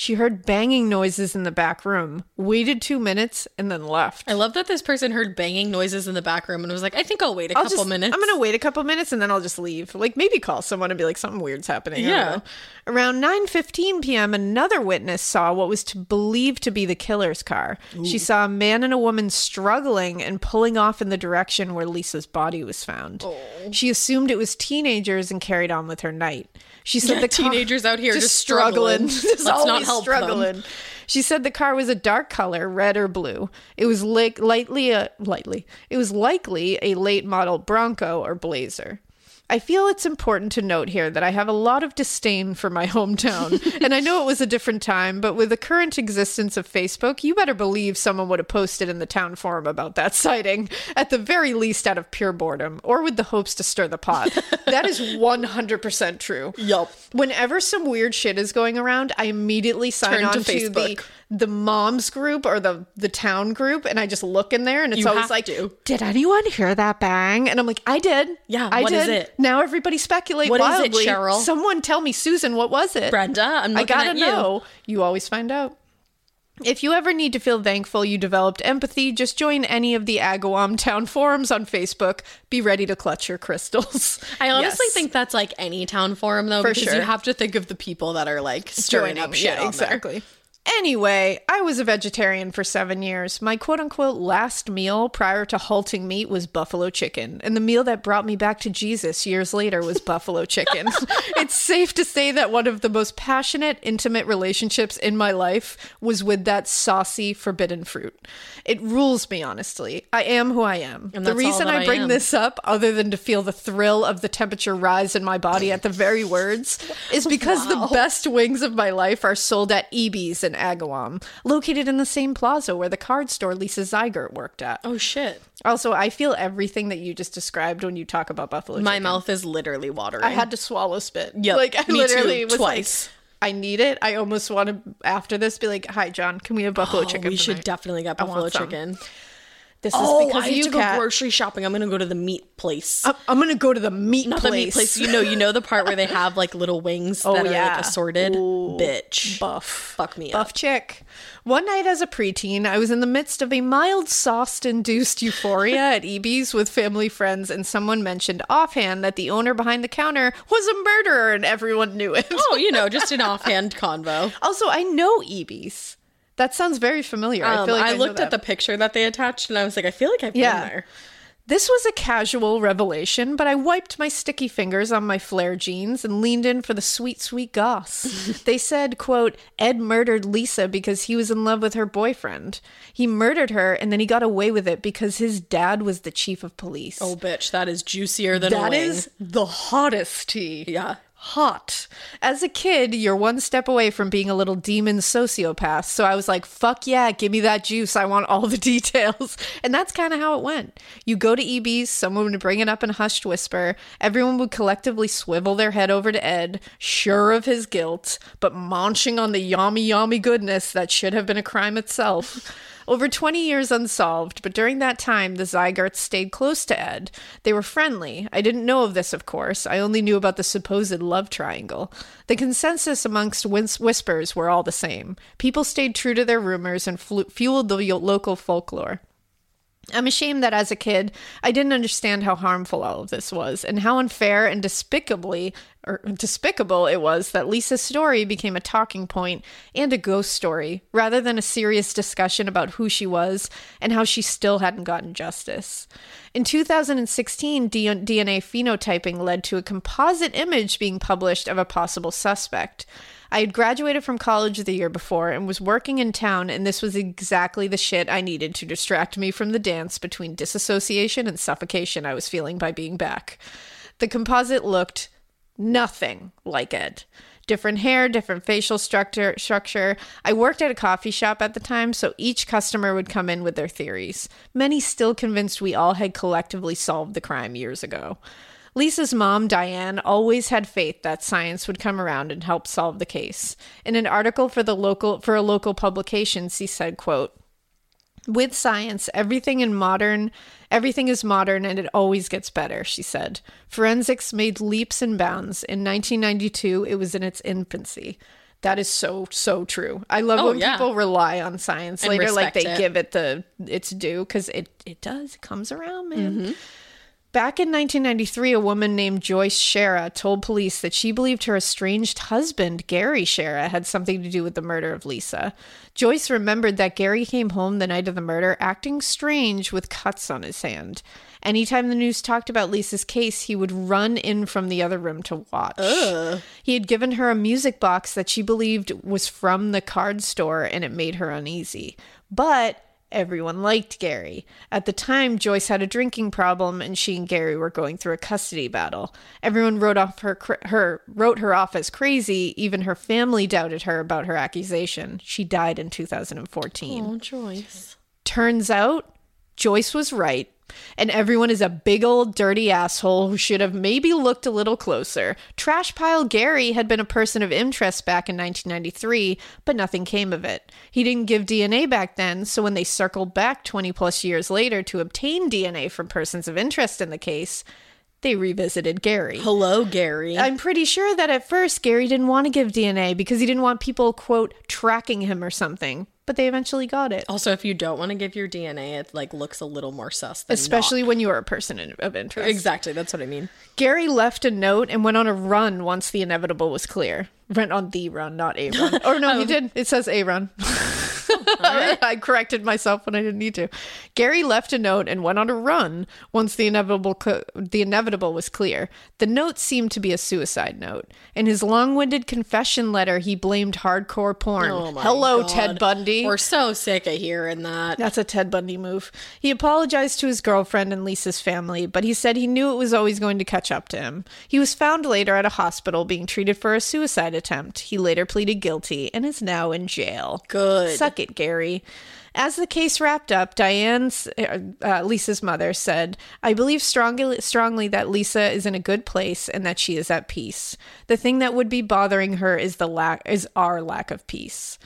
She heard banging noises in the back room, waited two minutes, and then left. I love that this person heard banging noises in the back room and was like, I think I'll wait a I'll couple just- minutes. I'm gonna wait a couple minutes and then I'll just leave. Like maybe call someone and be like, something weird's happening. Yeah. Around 9:15 p.m., another witness saw what was to believed to be the killer's car. She saw a man and a woman struggling and pulling off in the direction where Lisa's body was found. Oh. She assumed it was teenagers and carried on with her night. She said Yeah, the car- teenagers out here just struggling. Just Let's not help them. She said the car was a dark color, red or blue. It was like lightly a lightly. It was likely a late model Bronco or Blazer. I feel it's important to note here that I have a lot of disdain for my hometown. and I know it was a different time, but with the current existence of Facebook, you better believe someone would have posted in the town forum about that sighting, at the very least out of pure boredom, or with the hopes to stir the pot. that is 100% true. Yup. Whenever some weird shit is going around, I immediately sign Turn on to to, the Facebook. The moms group or the the town group, and I just look in there, and it's You always like, to. "Did anyone hear that bang?" And I'm like, "I did. Yeah, I what did." is it? Now everybody speculate What is it. Cheryl? Someone tell me, Susan, what was it? Brenda, I'm I gotta you. know. You always find out. If you ever need to feel thankful you developed empathy, just join any of the Agawam town forums on Facebook. Be ready to clutch your crystals. I honestly Yes. think that's like any town forum though, For because sure. you have to think of the people that are like stirring joining. up shit Yeah, on there. Anyway, I was a vegetarian for seven years. My quote unquote last meal prior to halting meat was buffalo chicken. And the meal that brought me back to Jesus years later was buffalo chicken. it's safe to say that one of the most passionate, intimate relationships in my life was with that saucy forbidden fruit. It rules me, honestly. I am who I am. And the reason I I bring am. this up, other than to feel the thrill of the temperature rise in my body at the very words, is because the best wings of my life are sold at EB's in Agawam, located in the same plaza where the card store Lisa Ziegert worked at. Oh shit. Also, I feel everything that you just described when you talk about buffalo My chicken. mouth is literally watering. I had to swallow spit. Yeah, like I me too, literally was twice. like, I need it. I almost want to after this be like, "Hi, John, can we have buffalo Oh, chicken?" we should definitely get buffalo some. This is Oh, because I of have you, to go grocery shopping. I'm gonna go to the meat place. I'm- I'm gonna go to the meat Not place. the meat place. You know, you know the part where they have like little wings Oh, that are yeah. like assorted. Bitch. buff. Fuck me up. Buff up. chick. One night as a preteen, I was in the midst of a mild sauce induced euphoria at EB's with family friends, and someone mentioned offhand that the owner behind the counter was a murderer, and everyone knew it. Oh, you know, just an offhand convo. Also, I know EB's. That sounds very familiar. I Um, feel like I, I, looked at the picture that they attached and I was like, I feel like I've Yeah. been there. This was a casual revelation, but I wiped my sticky fingers on my flare jeans and leaned in for the sweet, sweet goss. they said, quote, Ed murdered Lisa because he was in love with her boyfriend. He murdered her and then he got away with it because his dad was the chief of police. Oh, bitch, that is juicier than a that is the hottest tea. Yeah. Hot. As a kid, you're one step away from being a little demon sociopath. So I was like, fuck yeah, give me that juice. I want all the details. And that's kind of how it went. You go to EB's, someone would bring it up in a hushed whisper. Everyone would collectively swivel their head over to Ed, sure of his guilt, but munching on the yummy, yummy goodness that should have been a crime itself. Over 20 years unsolved, but during that time, the Ziegerts stayed close to Ed. They were friendly. I didn't know of this, of course. I only knew about the supposed love triangle. The consensus amongst whis- whispers were all the same. People stayed true to their rumors and fueled the local folklore. I'm ashamed that as a kid, I didn't understand how harmful all of this was and how unfair and despicably or despicable it was that Lisa's story became a talking point and a ghost story rather than a serious discussion about who she was and how she still hadn't gotten justice. In 2016, DNA phenotyping led to a composite image being published of a possible suspect. I had graduated from college the year before and was working in town, and this was exactly the shit I needed to distract me from the dance between disassociation and suffocation I was feeling by being back. The composite looked nothing like it. Different hair, different facial structure. Structure. I worked at a coffee shop at the time, so each customer would come in with their theories. Many still convinced we all had collectively solved the crime years ago. Lisa's mom, Diane, always had faith that science would come around and help solve the case. In an article for the local for a local publication, she said, quote, with science, everything in modern everything is modern and it always gets better, she said. Forensics made leaps and bounds. In 1992, it was in its infancy. That is so so true. I love Oh, when yeah. people rely on science And later, like they it. give it the its due because it it does it comes around, man. Mm-hmm. Back in 1993, a woman named Joyce Schara told police that she believed her estranged husband, Gary Schara, had something to do with the murder of Lisa. Joyce remembered that Gary came home the night of the murder acting strange with cuts on his hand. Anytime the news talked about Lisa's case, he would run in from the other room to watch. He had given her a music box that she believed was from the card store and it made her uneasy. But everyone liked Gary. At the time, Joyce had a drinking problem and she and Gary were going through a custody battle. Everyone wrote off her her wrote her off as crazy, even her family doubted her about her accusation. She died in 2014. Oh, Joyce. Turns out Joyce was right. And everyone is a big old dirty asshole who should have maybe looked a little closer. Trash Pile Gary had been a person of interest back in 1993, but nothing came of it. He didn't give DNA back then, so when they circled back 20 plus years later to obtain DNA from persons of interest in the case, they revisited Gary. Hello, Gary. I'm pretty sure that at first Gary didn't want to give DNA because he didn't want people, quote, tracking him or something. But they eventually got it. also, if you don't want to give your DNA, it like looks a little more sus. Than Especially when you are a person in- of interest. exactly. That's what I mean. Gary left a note and went on a run once the inevitable was clear. Went on the run, not a run. Or no, he um, did. It says a run. I corrected myself when I didn't need to. Gary left a note and went on a run once the inevitable co- the inevitable was clear. The note seemed to be a suicide note. In his long-winded confession letter, he blamed hardcore porn. Oh Hello, God. Ted Bundy. We're so sick of hearing that. That's a Ted Bundy move. He apologized to his girlfriend and Lisa's family, but he said he knew it was always going to catch up to him. He was found later at a hospital being treated for a suicide attempt. He later pleaded guilty and is now in jail. Good. It, Gary. As the case wrapped up, Diane's, uh, uh, Lisa's mother, said, I believe strongly, strongly that Lisa is in a good place and that she is at peace. The thing that would be bothering her is the lack is our lack of peace.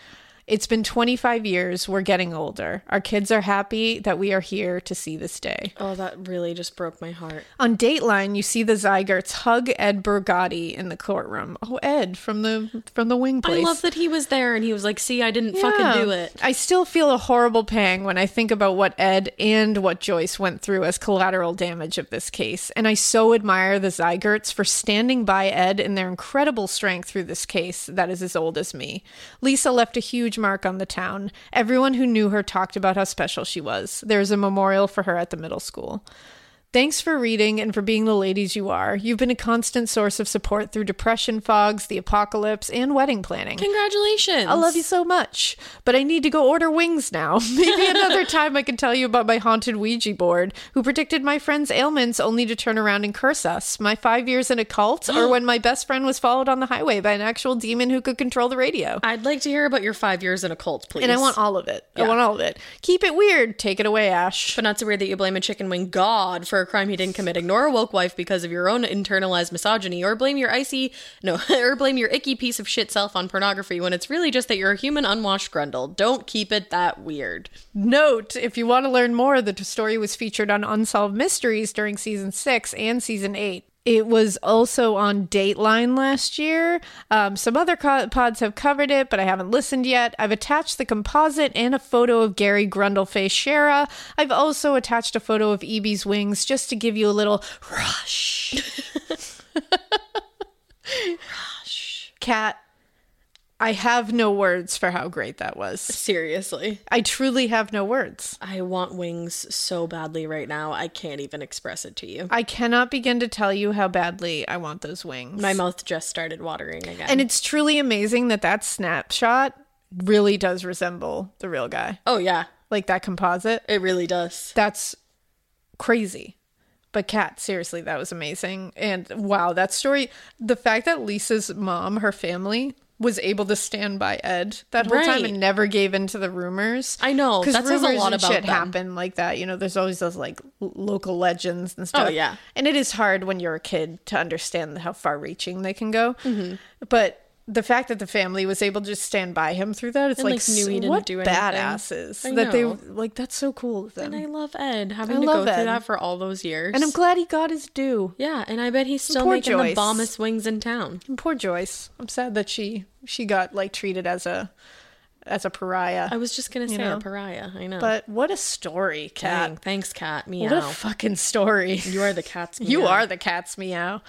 It's been 25 years. We're getting older. Our kids are happy that we are here to see this day. Oh, that really just broke my heart. On Dateline, you see the Ziegerts hug Ed Burgatti in the courtroom. Oh, Ed from the from the wing place. I love that he was there and he was like, "See, I didn't Yeah. fucking do it." I still feel a horrible pang when I think about what Ed and what Joyce went through as collateral damage of this case. And I so admire the Ziegerts for standing by Ed in their incredible strength through this case that is as old as me. Lisa left a huge mark on the town. Everyone who knew her talked about how special she was. There is a memorial for her at the middle school. Thanks for reading and for being the ladies you are. You've been a constant source of support through depression fogs, the apocalypse, and wedding planning. Congratulations! I love you so much, but I need to go order wings now. Maybe another time I can tell you about my haunted Ouija board, who predicted my friend's ailments only to turn around and curse us. My five years in a cult, or when my best friend was followed on the highway by an actual demon who could control the radio. I'd like to hear about your five years in a cult, please. And I want all of it. I want all of it. Keep it weird. Take it away, Ash. But not so weird that you blame a chicken wing god for a crime he didn't commit. Ignore a woke wife because of your own internalized misogyny, or blame your icy no, or blame your icky piece of shit self on pornography when it's really just that you're a human unwashed grundle. Don't keep it that weird. Note, if you want to learn more, the story was featured on Unsolved Mysteries during season six and season eight. It was also on Dateline last year. Um, some other co- pods have covered it, but I haven't listened yet. I've attached the composite and a photo of Gary Grundleface Schara. I've also attached a photo of EB's wings just to give you a little rush. rush. Cat, I have no words for how great that was. Seriously. I truly have no words. I want wings so badly right now. I can't even express it to you. I cannot begin to tell you how badly I want those wings. My mouth just started watering again. and it's truly amazing that that snapshot really does resemble the real guy. oh yeah, Like that composite. it really does. That's crazy. But Kat, seriously, that was amazing. And wow, that story, the fact that Lisa's mom, her family, was able to stand by Ed that whole time and never gave in to the rumors. I know, because says a rumors lot and about shit them. happen like that. You know, there's always those like l- local legends and stuff. Oh, yeah. and it is hard when you're a kid to understand how far-reaching they can go. Mm-hmm. But the fact that the family was able to just stand by him through that, it's And, like, like, knew he didn't what do anything. badasses that they like. That's so cool of them. And I love Ed having I to go love through that for all those years. And I'm glad he got his due. Yeah, and I bet he's still making Joyce. the bombest wings in town. And poor Joyce. I'm sad that she she got like treated as a as a pariah. I was just gonna say know? a pariah. I know. But what a story, Dang, cat. thanks, cat. Meow. What a fucking story. you are the cat's. You are the cat's meow.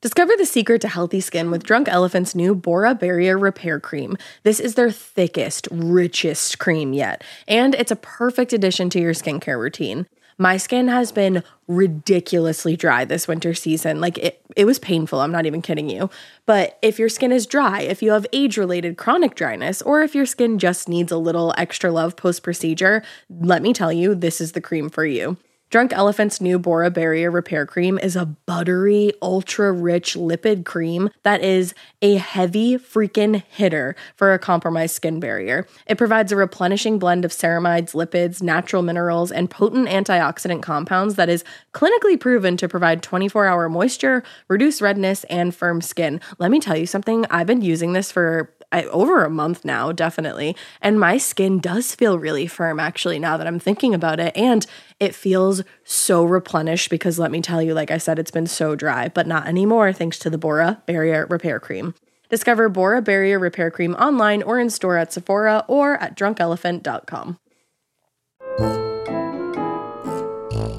Discover the secret to healthy skin with Drunk Elephant's new Bora Barrier Repair Cream. This is their thickest, richest cream yet, and it's a perfect addition to your skincare routine. My skin has been ridiculously dry this winter season. Like it, it was painful. I'm not even kidding you. But if your skin is dry, if you have age related chronic dryness, or if your skin just needs a little extra love post procedure, let me tell you, this is the cream for you. Drunk Elephant's new Bora Barrier Repair Cream is a buttery, ultra rich lipid cream that is a heavy freaking hitter for a compromised skin barrier. It provides a replenishing blend of ceramides, lipids, natural minerals, and potent antioxidant compounds that is clinically proven to provide 24 hour moisture, reduce redness, and firm skin. Let me tell you something, I've been using this for I, over a month now, definitely. And my skin does feel really firm, actually, now that I'm thinking about it. And it feels so replenished because let me tell you, like I said, it's been so dry, but not anymore thanks to the Bora Barrier Repair Cream. Discover Bora Barrier Repair Cream online or in store at Sephora or at drunkelephant.com.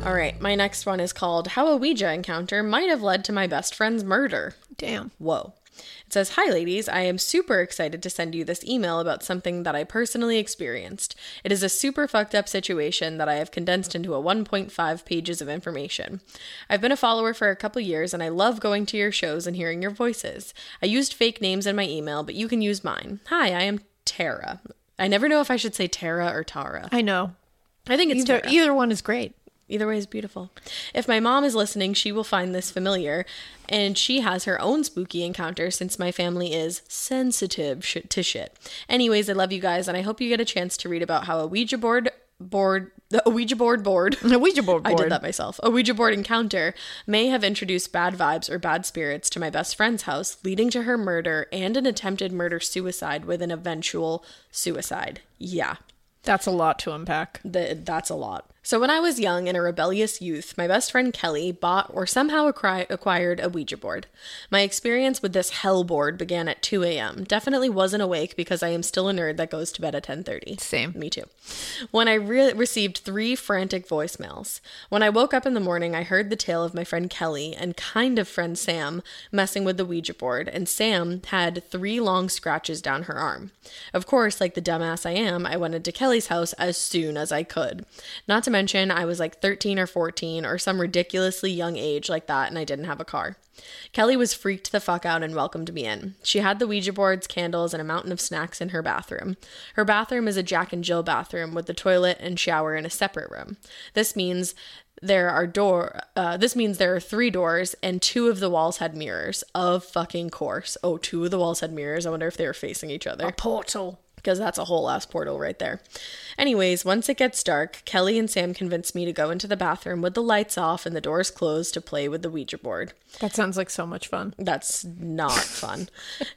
All right, my next one is called How a Ouija Encounter Might Have Led to My Best Friend's Murder. Damn. Whoa. It says, Hi, ladies. I am super excited to send you this email about something that I personally experienced. It is a super fucked up situation that I have condensed into a 1.5 pages of information. I've been a follower for a couple years and I love going to your shows and hearing your voices. I used fake names in my email, but you can use mine. Hi, I am Tara. I never know if I should say Tara or Tara. I know. I think it's Either Tara. either one is great. Either way is beautiful. If my mom is listening, she will find this familiar, and she has her own spooky encounter since my family is sensitive sh- to shit. Anyways, I love you guys, and I hope you get a chance to read about how a Ouija board board a Ouija board board A Ouija board. I did that myself. A Ouija board encounter may have introduced bad vibes or bad spirits to my best friend's house, leading to her murder and an attempted murder suicide with an eventual suicide. Yeah, That's a lot to unpack. the, that's a lot. So, when I was young and a rebellious youth, my best friend Kelly bought or somehow acqui- acquired a Ouija board. My experience with this hell board began at 2 a.m. Definitely wasn't awake because I am still a nerd that goes to bed at 10:30. Same. Me too. When I re- received three frantic voicemails. When I woke up in the morning, I heard the tale of my friend Kelly and kind of friend Sam messing with the Ouija board, and Sam had three long scratches down her arm. Of course, like the dumbass I am, I went into Kelly's house as soon as I could. Not to mention, I was like 13 or 14 or some ridiculously young age like that, and I didn't have a car. Kelly was freaked the fuck out and welcomed me in. She had the Ouija boards, candles, and a mountain of snacks in her bathroom. Her bathroom is a Jack and Jill bathroom with the toilet and shower in a separate room. This means there are door uh, this means there are three doors and two of the walls had mirrors of fucking course oh two of the walls had mirrors i wonder if they were facing each other a Portal. Because that's a whole ass portal right there. Anyways, once it gets dark, Kelly and Sam convinced me to go into the bathroom with the lights off and the doors closed to play with the Ouija board. That sounds like so much fun. That's not fun.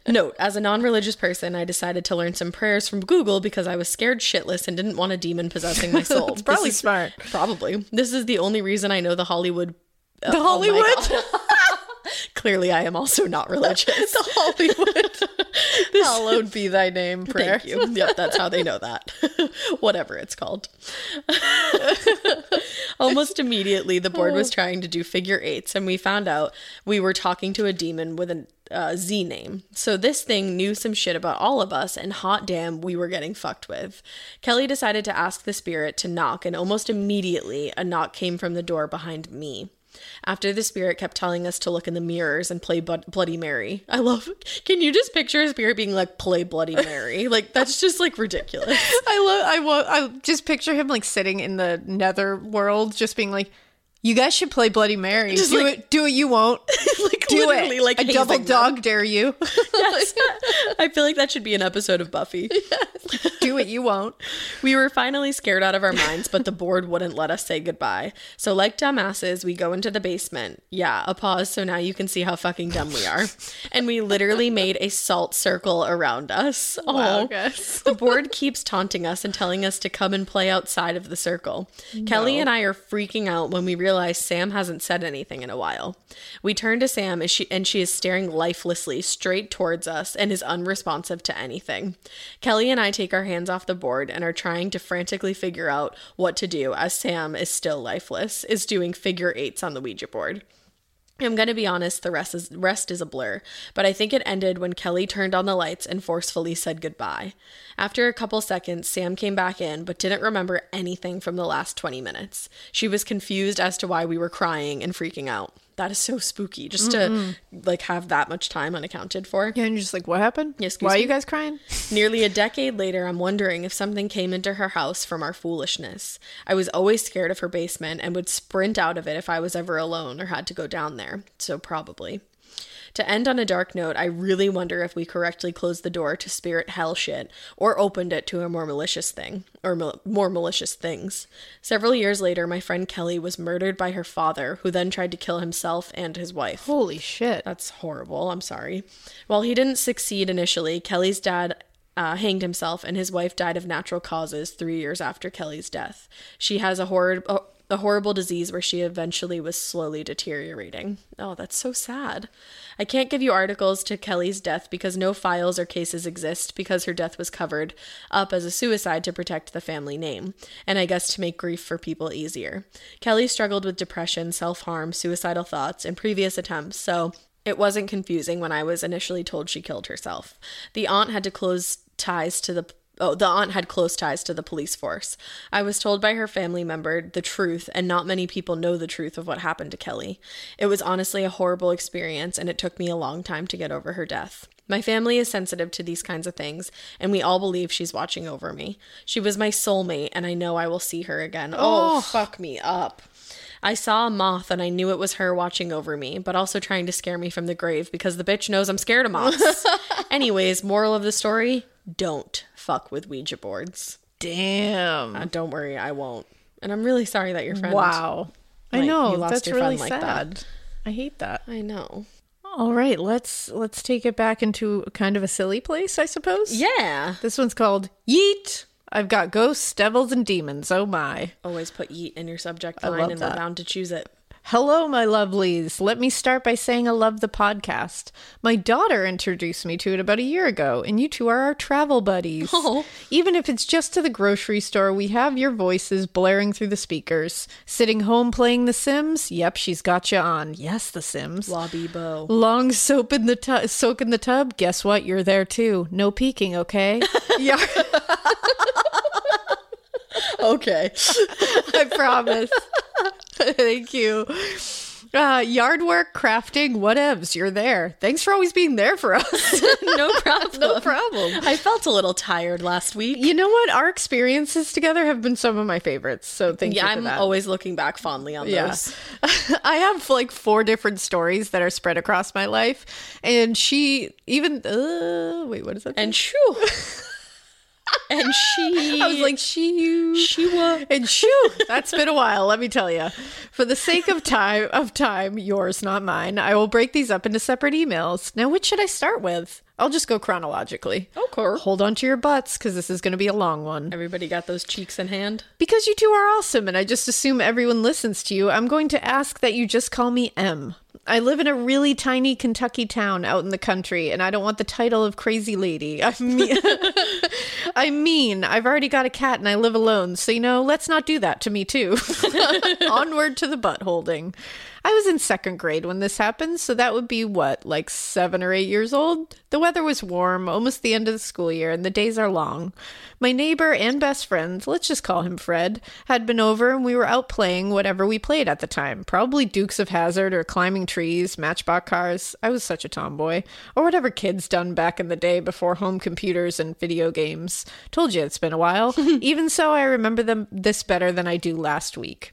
Note, as a non religious person, I decided to learn some prayers from Google because I was scared shitless and didn't want a demon possessing my soul. It's probably is- smart. Probably. This is the only reason I know the Hollywood. Uh, the oh Hollywood. God. Clearly, I am also not religious. the Hollywood. Hallowed be thy name, prayer. Thank you. Yep, that's how they know that. Whatever it's called. Almost immediately, the board was trying to do figure eights, and we found out we were talking to a demon with a uh, Z name. So this thing knew some shit about all of us, and hot damn, we were getting fucked with. Kelly decided to ask the spirit to knock, and almost immediately, a knock came from the door behind me. After the spirit kept telling us to look in the mirrors and play Bloody Mary. I love. Can you just picture a spirit being like, play Bloody Mary? like, that's just like ridiculous. I love. I want. I just picture him like sitting in the nether world, just being like, "You guys should play Bloody Mary. Just, do like- it. Do it. You won't. like, Do literally, it. like, I double them. dog dare you. Yes. I feel like that should be an episode of Buffy. do it. You won't. We were finally scared out of our minds, but the board wouldn't let us say goodbye. So, like dumbasses, we go into the basement. Yeah, a pause so now you can see how fucking dumb we are. And we literally made a salt circle around us. Wow, Oh, guys. the board keeps taunting us and telling us to come and play outside of the circle. Kelly and I are freaking out when we realize Sam hasn't said anything in a while. We turn to Sam as she, and she is staring lifelessly straight towards us and is unresponsive to anything. Kelly and I take our hands off the board and are trying to frantically figure out what to do as Sam is still lifeless, is doing figure eights on the Ouija board. I'm gonna be honest, the rest is rest is a blur, but I think it ended when Kelly turned on the lights and forcefully said goodbye. After a couple seconds, Sam came back in, but didn't remember anything from the last 20 minutes. She was confused as to why we were crying and freaking out. That is so spooky just to like have that much time unaccounted for. Yeah, and you're just like, what happened? Excuse Why are you guys crying? Nearly a decade later, I'm wondering if something came into her house from our foolishness. I was always scared of her basement and would sprint out of it if I was ever alone or had to go down there. So, probably. To end on a dark note, I really wonder if we correctly closed the door to spirit hell shit or opened it to a more malicious thing or mal- more malicious things. Several years later, my friend Kelly was murdered by her father, who then tried to kill himself and his wife. Holy shit. That's horrible. I'm sorry. While he didn't succeed initially, Kelly's dad uh, hanged himself, and his wife died of natural causes three years after Kelly's death. She has a horrid. A, a horrible disease where she eventually was slowly deteriorating. Oh, that's so sad. I can't give you articles to Kelly's death because no files or cases exist because her death was covered up as a suicide to protect the family name, and I guess to make grief for people easier. Kelly struggled with depression, self harm, suicidal thoughts, and previous attempts, so it wasn't confusing when I was initially told she killed herself. The aunt had to close ties to the Oh, the aunt had close ties to the police force. I was told by her family member the truth, and not many people know the truth of what happened to Kelly. It was honestly a horrible experience, and it took me a long time to get over her death. My family is sensitive to these kinds of things, and we all believe she's watching over me. She was my soulmate, and I know I will see her again. Oh, fuck me up. I saw a moth and I knew it was her watching over me, but also trying to scare me from the grave because the bitch knows I'm scared of moths. Anyways, moral of the story don't fuck with Ouija boards. Damn. Uh, don't worry, I won't. And I'm really sorry that your friend. wow. I know. you lost That's your really friend like that. sad. I hate that. I know. All right, let's let's take it back into kind of a silly place, I suppose. Yeah. This one's called Yeet. I've got ghosts, devils, and demons. Oh my. Always put yeet in your subject line and that. we're bound to choose it. Hello, my lovelies. Let me start by saying I love the podcast. My daughter introduced me to it about a year ago, and you two are our travel buddies. Oh. Even if it's just to the grocery store, we have your voices blaring through the speakers. Sitting home playing The Sims? Yep, she's got you on. Yes, The Sims. Lobby bow. Long soap in the tub, soak in the tub. Guess what? You're there too. No peeking, okay? yeah, Okay. I promise. Thank you. Uh, yard work, crafting, whatevs. You're there. Thanks for always being there for us. no problem. no problem. I felt a little tired last week. You know what? Our experiences together have been some of my favorites. So thank Yeah, you for I'm that. always looking back fondly on Yeah. those. I have like four different stories that are spread across my life. And she even uh wait, what is that? And shoo. And she I was like, she she was And shoo, that's been a while, let me tell you. For the sake of time, of time, yours, not mine, I will break these up into separate emails. Now, which should I start with? I'll just go chronologically. Okay. Hold on to your butts, because this is going to be a long one. Everybody got those cheeks in hand. Because you two are awesome, and I just assume everyone listens to you, I'm going to ask that you just call me M. I live in a really tiny Kentucky town out in the country, and I don't want the title of crazy lady. I mean, I mean, I've already got a cat and I live alone, so you know, let's not do that to me too. Onward to the butt holding. I was in second grade when this happened, so that would be what, like seven or eight years old? The weather was warm, almost the end of the school year, and the days are long. My neighbor and best friend, let's just call him Fred, had been over and we were out playing whatever we played at the time. Probably Dukes of Hazzard or climbing trees, matchbox cars. I was such a tomboy. Or whatever kids done back in the day before home computers and video games. Told you it's been a while. Even so, I remember them this better than I do last week.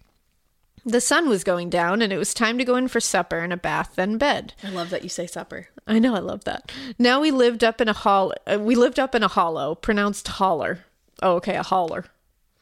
The sun was going down, and it was time to go in for supper and a bath, then bed. I love that you say supper. I know, I love that. Now we lived up in a hall. Uh, we lived up in a hollow, pronounced holler. Oh, okay, a holler.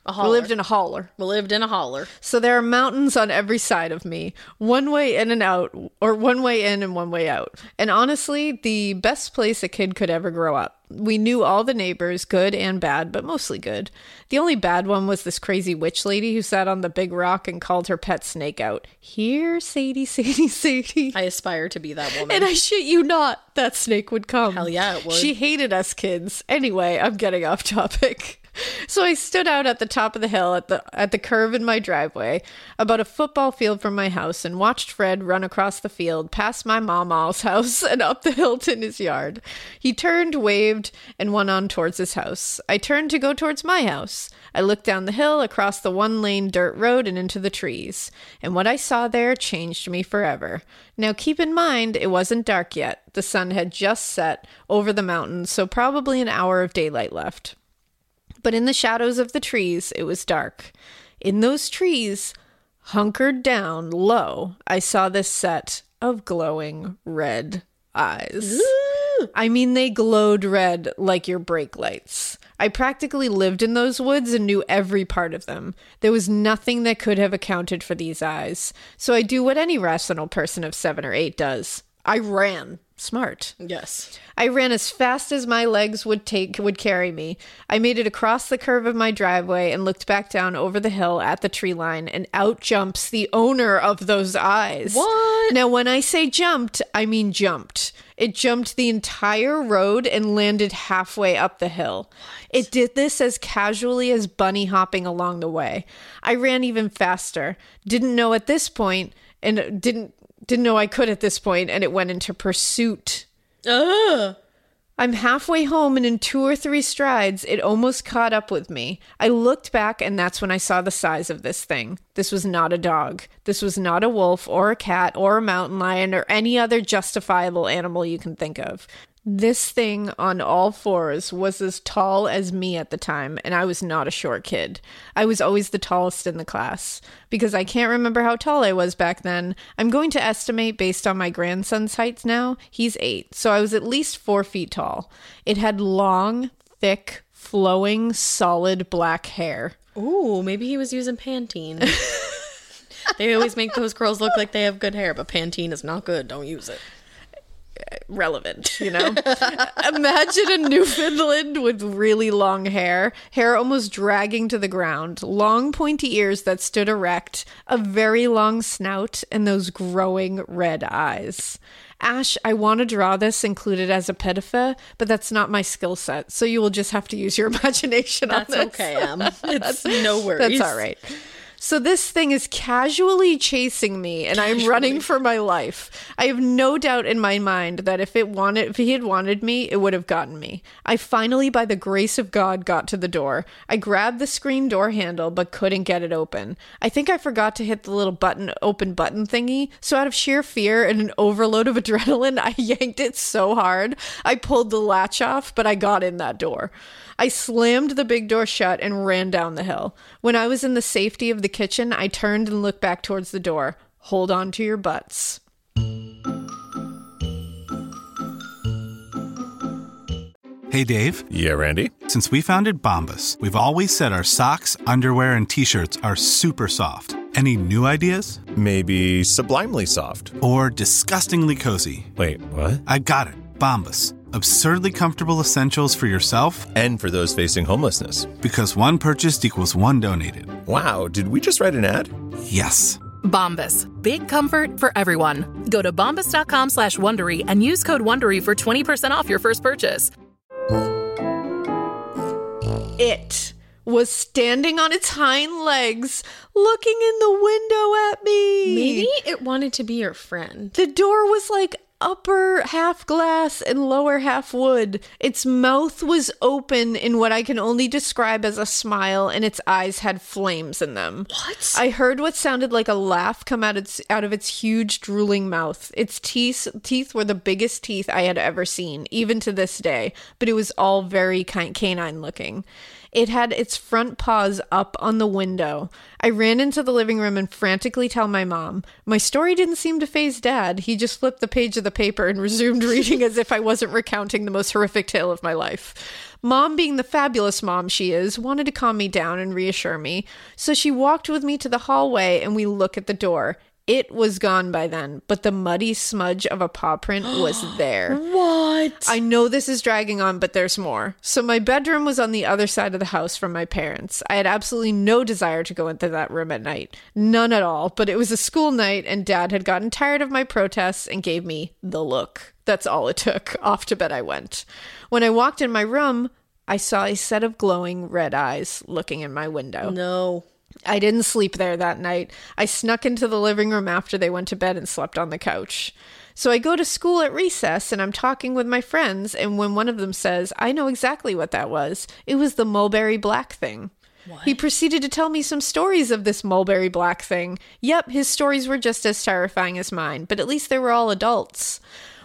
A holler. We lived in a holler. we lived in a holler. So there are mountains on every side of me, one way in and out, or one way in and one way out. And honestly, the best place a kid could ever grow up. We knew all the neighbors, good and bad, but mostly good. The only bad one was this crazy witch lady who sat on the big rock and called her pet snake out. Here, Sadie, Sadie, Sadie. I aspire to be that woman. And I shit you not, that snake would come. Hell yeah, it would. She hated us kids. Anyway, I'm getting off topic. So I stood out at the top of the hill at the at the curve in my driveway, about a football field from my house, and watched Fred run across the field, past my mama's house, and up the hill to his yard. He turned, waved, and went on towards his house. I turned to go towards my house. I looked down the hill, across the one lane dirt road, and into the trees. And what I saw there changed me forever. Now keep in mind, it wasn't dark yet. The sun had just set over the mountains, so probably an hour of daylight left but in the shadows of the trees it was dark. In those trees, hunkered down low, I saw this set of glowing red eyes. I mean, they glowed red like your brake lights. I practically lived in those woods and knew every part of them. There was nothing that could have accounted for these eyes. So I do what any rational person of seven or eight does I ran. Smart. Yes. I ran as fast as my legs would take would carry me. I made it across the curve of my driveway and looked back down over the hill at the tree line and out jumps the owner of those eyes. What? Now when I say jumped, I mean jumped. It jumped the entire road and landed halfway up the hill. It did this as casually as bunny hopping along the way. I ran even faster. Didn't know at this point and didn't didn't know I could at this point and it went into pursuit. Ugh. I'm halfway home, and in two or three strides, it almost caught up with me. I looked back, and that's when I saw the size of this thing. This was not a dog. This was not a wolf, or a cat, or a mountain lion, or any other justifiable animal you can think of. This thing on all fours was as tall as me at the time, and I was not a short kid. I was always the tallest in the class. Because I can't remember how tall I was back then, I'm going to estimate based on my grandson's height now. He's eight, so I was at least four feet tall. It had long, thick, flowing, solid black hair. Ooh, maybe he was using Pantene. they always make those girls look like they have good hair, but Pantene is not good. Don't use it. Relevant, you know? Imagine a Newfoundland with really long hair, hair almost dragging to the ground, long pointy ears that stood erect, a very long snout, and those growing red eyes. Ash, I want to draw this included as a pedophile, but that's not my skill set, so you will just have to use your imagination That's on this. okay, Em. It's no worries. That's all right. So this thing is casually chasing me and I'm running for my life. I have no doubt in my mind that if it wanted if he had wanted me, it would have gotten me. I finally by the grace of God got to the door. I grabbed the screen door handle but couldn't get it open. I think I forgot to hit the little button open button thingy, so out of sheer fear and an overload of adrenaline, I yanked it so hard. I pulled the latch off, but I got in that door. I slammed the big door shut and ran down the hill. When I was in the safety of the kitchen, I turned and looked back towards the door. Hold on to your butts. Hey Dave, Yeah, Randy. since we founded Bombas, we've always said our socks, underwear, and t shirts are super soft. Any new ideas? Maybe sublimely soft. Or disgustingly cozy? Wait, what? I got it. Bombas. Absurdly comfortable essentials for yourself And for those facing homelessness. because one purchased equals one donated. Wow, did we just write an ad? Yes. Bombas. Big comfort for everyone. Go to bombas.com slash Wondery and use code Wondery for 20% off your first purchase. It was standing on its hind legs, looking in the window at me. Maybe it wanted to be your friend. The door was like upper half glass and lower half wood. Its mouth was open in what I can only describe as a smile, and its eyes had flames in them. What? I heard what sounded like a laugh come out its out of its huge drooling mouth. Its teeth teeth were the biggest teeth I had ever seen, even to this day, but it was all very kind canine looking. It had its front paws up on the window. I ran into the living room and frantically tell my mom. My story didn't seem to phase dad. He just flipped the page of the paper and resumed reading as if I wasn't recounting the most horrific tale of my life. Mom, being the fabulous mom she is, wanted to calm me down and reassure me. So she walked with me to the hallway and we look at the door. It was gone by then, but the muddy smudge of a paw print was there. What? I know this is dragging on, but there's more. So, my bedroom was on the other side of the house from my parents. I had absolutely no desire to go into that room at night. None at all. But it was a school night, and dad had gotten tired of my protests and gave me the look. That's all it took. Off to bed I went. When I walked in my room, I saw a set of glowing red eyes looking in my window. No. I didn't sleep there that night. I snuck into the living room after they went to bed and slept on the couch. So I go to school at recess and I'm talking with my friends, and when one of them says, I know exactly what that was, it was the mulberry black thing. He proceeded to tell me some stories of this mulberry black thing. Yep, his stories were just as terrifying as mine, but at least they were all adults.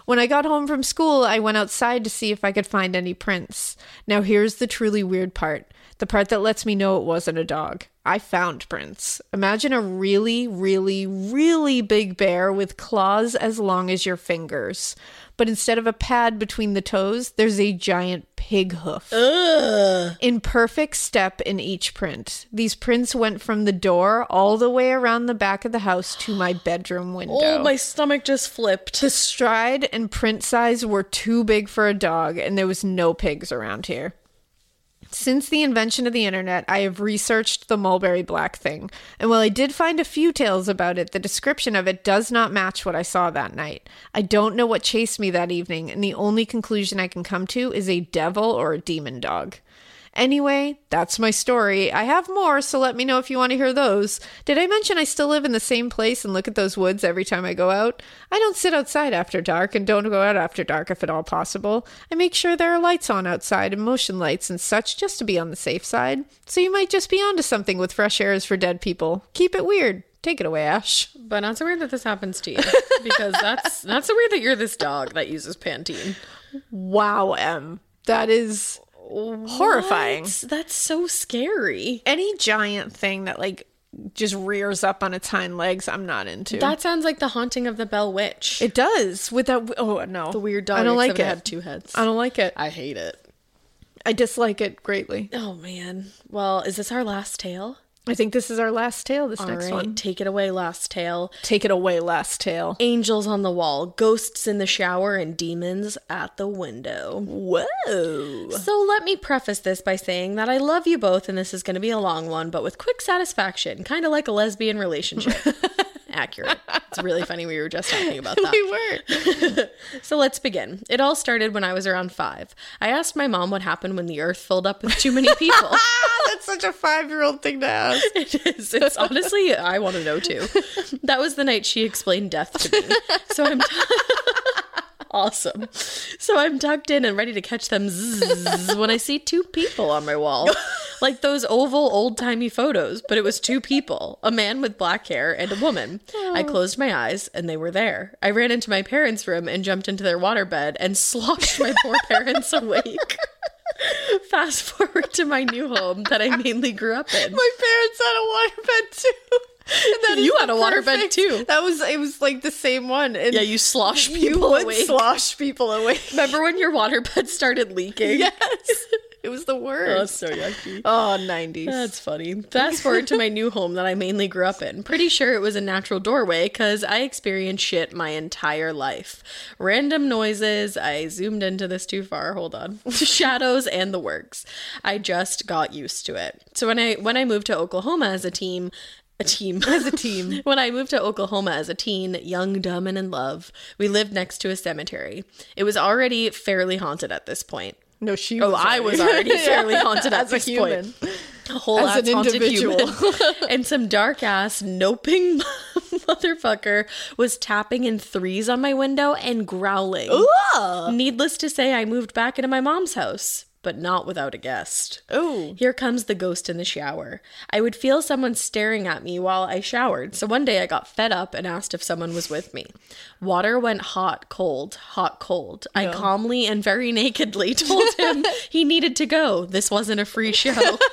When I got home from school, I went outside to see if I could find any prints. Now, here's the truly weird part the part that lets me know it wasn't a dog. I found prints. Imagine a really, really, really big bear with claws as long as your fingers. But instead of a pad between the toes, there's a giant pig hoof. Ugh. In perfect step in each print. These prints went from the door all the way around the back of the house to my bedroom window. Oh, my stomach just flipped. The stride and print size were too big for a dog, and there was no pigs around here. Since the invention of the internet, I have researched the mulberry black thing, and while I did find a few tales about it, the description of it does not match what I saw that night. I don't know what chased me that evening, and the only conclusion I can come to is a devil or a demon dog. Anyway, that's my story. I have more, so let me know if you want to hear those. Did I mention I still live in the same place and look at those woods every time I go out? I don't sit outside after dark and don't go out after dark if at all possible. I make sure there are lights on outside and motion lights and such just to be on the safe side. So you might just be onto something with fresh airs for dead people. Keep it weird. Take it away, Ash. But not so weird that this happens to you. Because that's not so weird that you're this dog that uses Pantene. Wow, M. That is horrifying. What? That's so scary. Any giant thing that like just rears up on its hind legs, I'm not into. That sounds like the haunting of the Bell Witch. it does with that. Oh no, the weird dog. I don't like it. had two heads. I don't like it. I hate it. I dislike it greatly. Oh man. Well, is this our last tale? I think this is our last tale. This All next right, one. take it away, last tale. Take it away, last tale. Angels on the wall, ghosts in the shower, and demons at the window. Whoa. So let me preface this by saying that I love you both, and this is going to be a long one, but with quick satisfaction, kind of like a lesbian relationship. Accurate. It's really funny we were just talking about that. We were. So let's begin. It all started when I was around five. I asked my mom what happened when the earth filled up with too many people. That's such a five year old thing to ask. it is. It's honestly, I want to know too. That was the night she explained death to me. So I'm. Awesome. So I'm tucked in and ready to catch them zzz when I see two people on my wall. Like those oval old timey photos, but it was two people a man with black hair and a woman. I oh. closed my eyes and they were there. I ran into my parents' room and jumped into their waterbed and sloshed my poor parents awake. Fast forward to my new home that I mainly grew up in. My parents had a waterbed too. And You had a waterbed, perfect- too. That was it was like the same one. And Yeah, you slosh you people would awake. slosh people awake. Remember when your waterbed started leaking? Yes. It was the worst. Oh, worst. so yucky. Oh, 90s. That's funny. Fast forward to my new home that I mainly grew up in. Pretty sure it was a natural doorway because I experienced shit my entire life. Random noises. I zoomed into this too far. Hold on. Shadows and the works. I just got used to it. So when I when I moved to Oklahoma as a team, a team as a team. when I moved to Oklahoma as a teen, young, dumb, and in love, we lived next to a cemetery. It was already fairly haunted at this point. no, she Oh, was I was already fairly haunted at this point. A whole As ass an haunted individual. human. and some dark ass noping motherfucker was tapping in threes on my window and growling. Needless to say, I moved back into my mom's house, but not without a guest. Oh. Here comes the ghost in the shower. I would feel someone staring at me while I showered, so one day I got fed up and asked if someone was with me. Water went hot, cold, hot, cold. I calmly and very nakedly told him he needed to go. This wasn't a free show.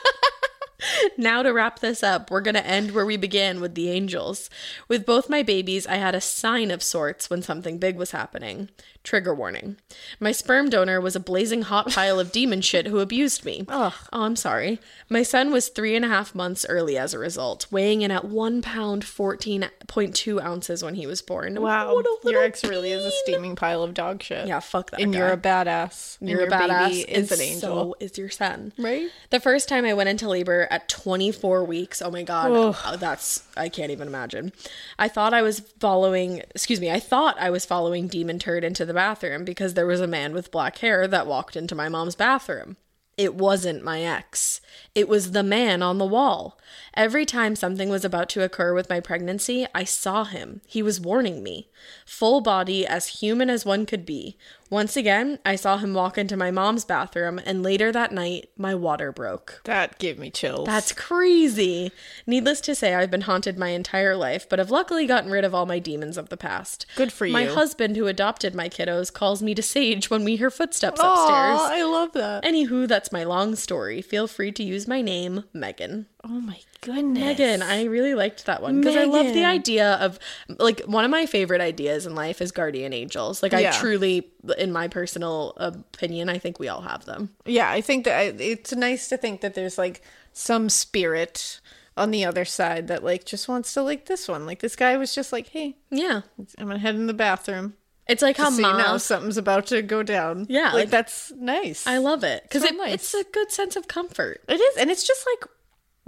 Now, to wrap this up, we're going to end where we began with the angels. With both my babies, I had a sign of sorts when something big was happening. Trigger warning. My sperm donor was a blazing hot pile of demon shit who abused me. Oh, I'm sorry. My son was three and a half months early as a result, weighing in at one pound, 14.2 ounces when he was born. Wow. What a Your ex really is a steaming pile of dog shit. Yeah, fuck that And guy. you're a badass. And You're a your badass. baby is an angel. So is your son. Right? The first time I went into labor at 24 weeks, oh my god, uh, that's I can't even imagine. I thought I was following, excuse me, I thought I was following Demon Turd into the bathroom because there was a man with black hair that walked into my mom's bathroom. It wasn't my ex. It was the man on the wall. Every time something was about to occur with my pregnancy, I saw him. He was warning me. Full body, as human as one could be. Once again, I saw him walk into my mom's bathroom, and later that night, my water broke. That gave me chills. That's crazy. Needless to say, I've been haunted my entire life, but have luckily gotten rid of all my demons of the past. Good for you. My husband, who adopted my kiddos, calls me to Sage when we hear footsteps Aw, upstairs. I love that. Anywho, that's my long story. Feel free to use my name, Megan. Oh my goodness. Megan, I really liked that one because I love the idea of like one of my favorite ideas in life is guardian angels. Like I truly, in my personal opinion, I think we all have them. Yeah, I think that I- it's nice to think that there's like some spirit on the other side that like just wants to like this one. Like this guy was just like, hey, Yeah, I'm gonna head in the bathroom. It's like how know mom. something's about to go down. Yeah, like, like- that's nice. I love it because So it, nice. it's a good sense of comfort. it is, and it's just like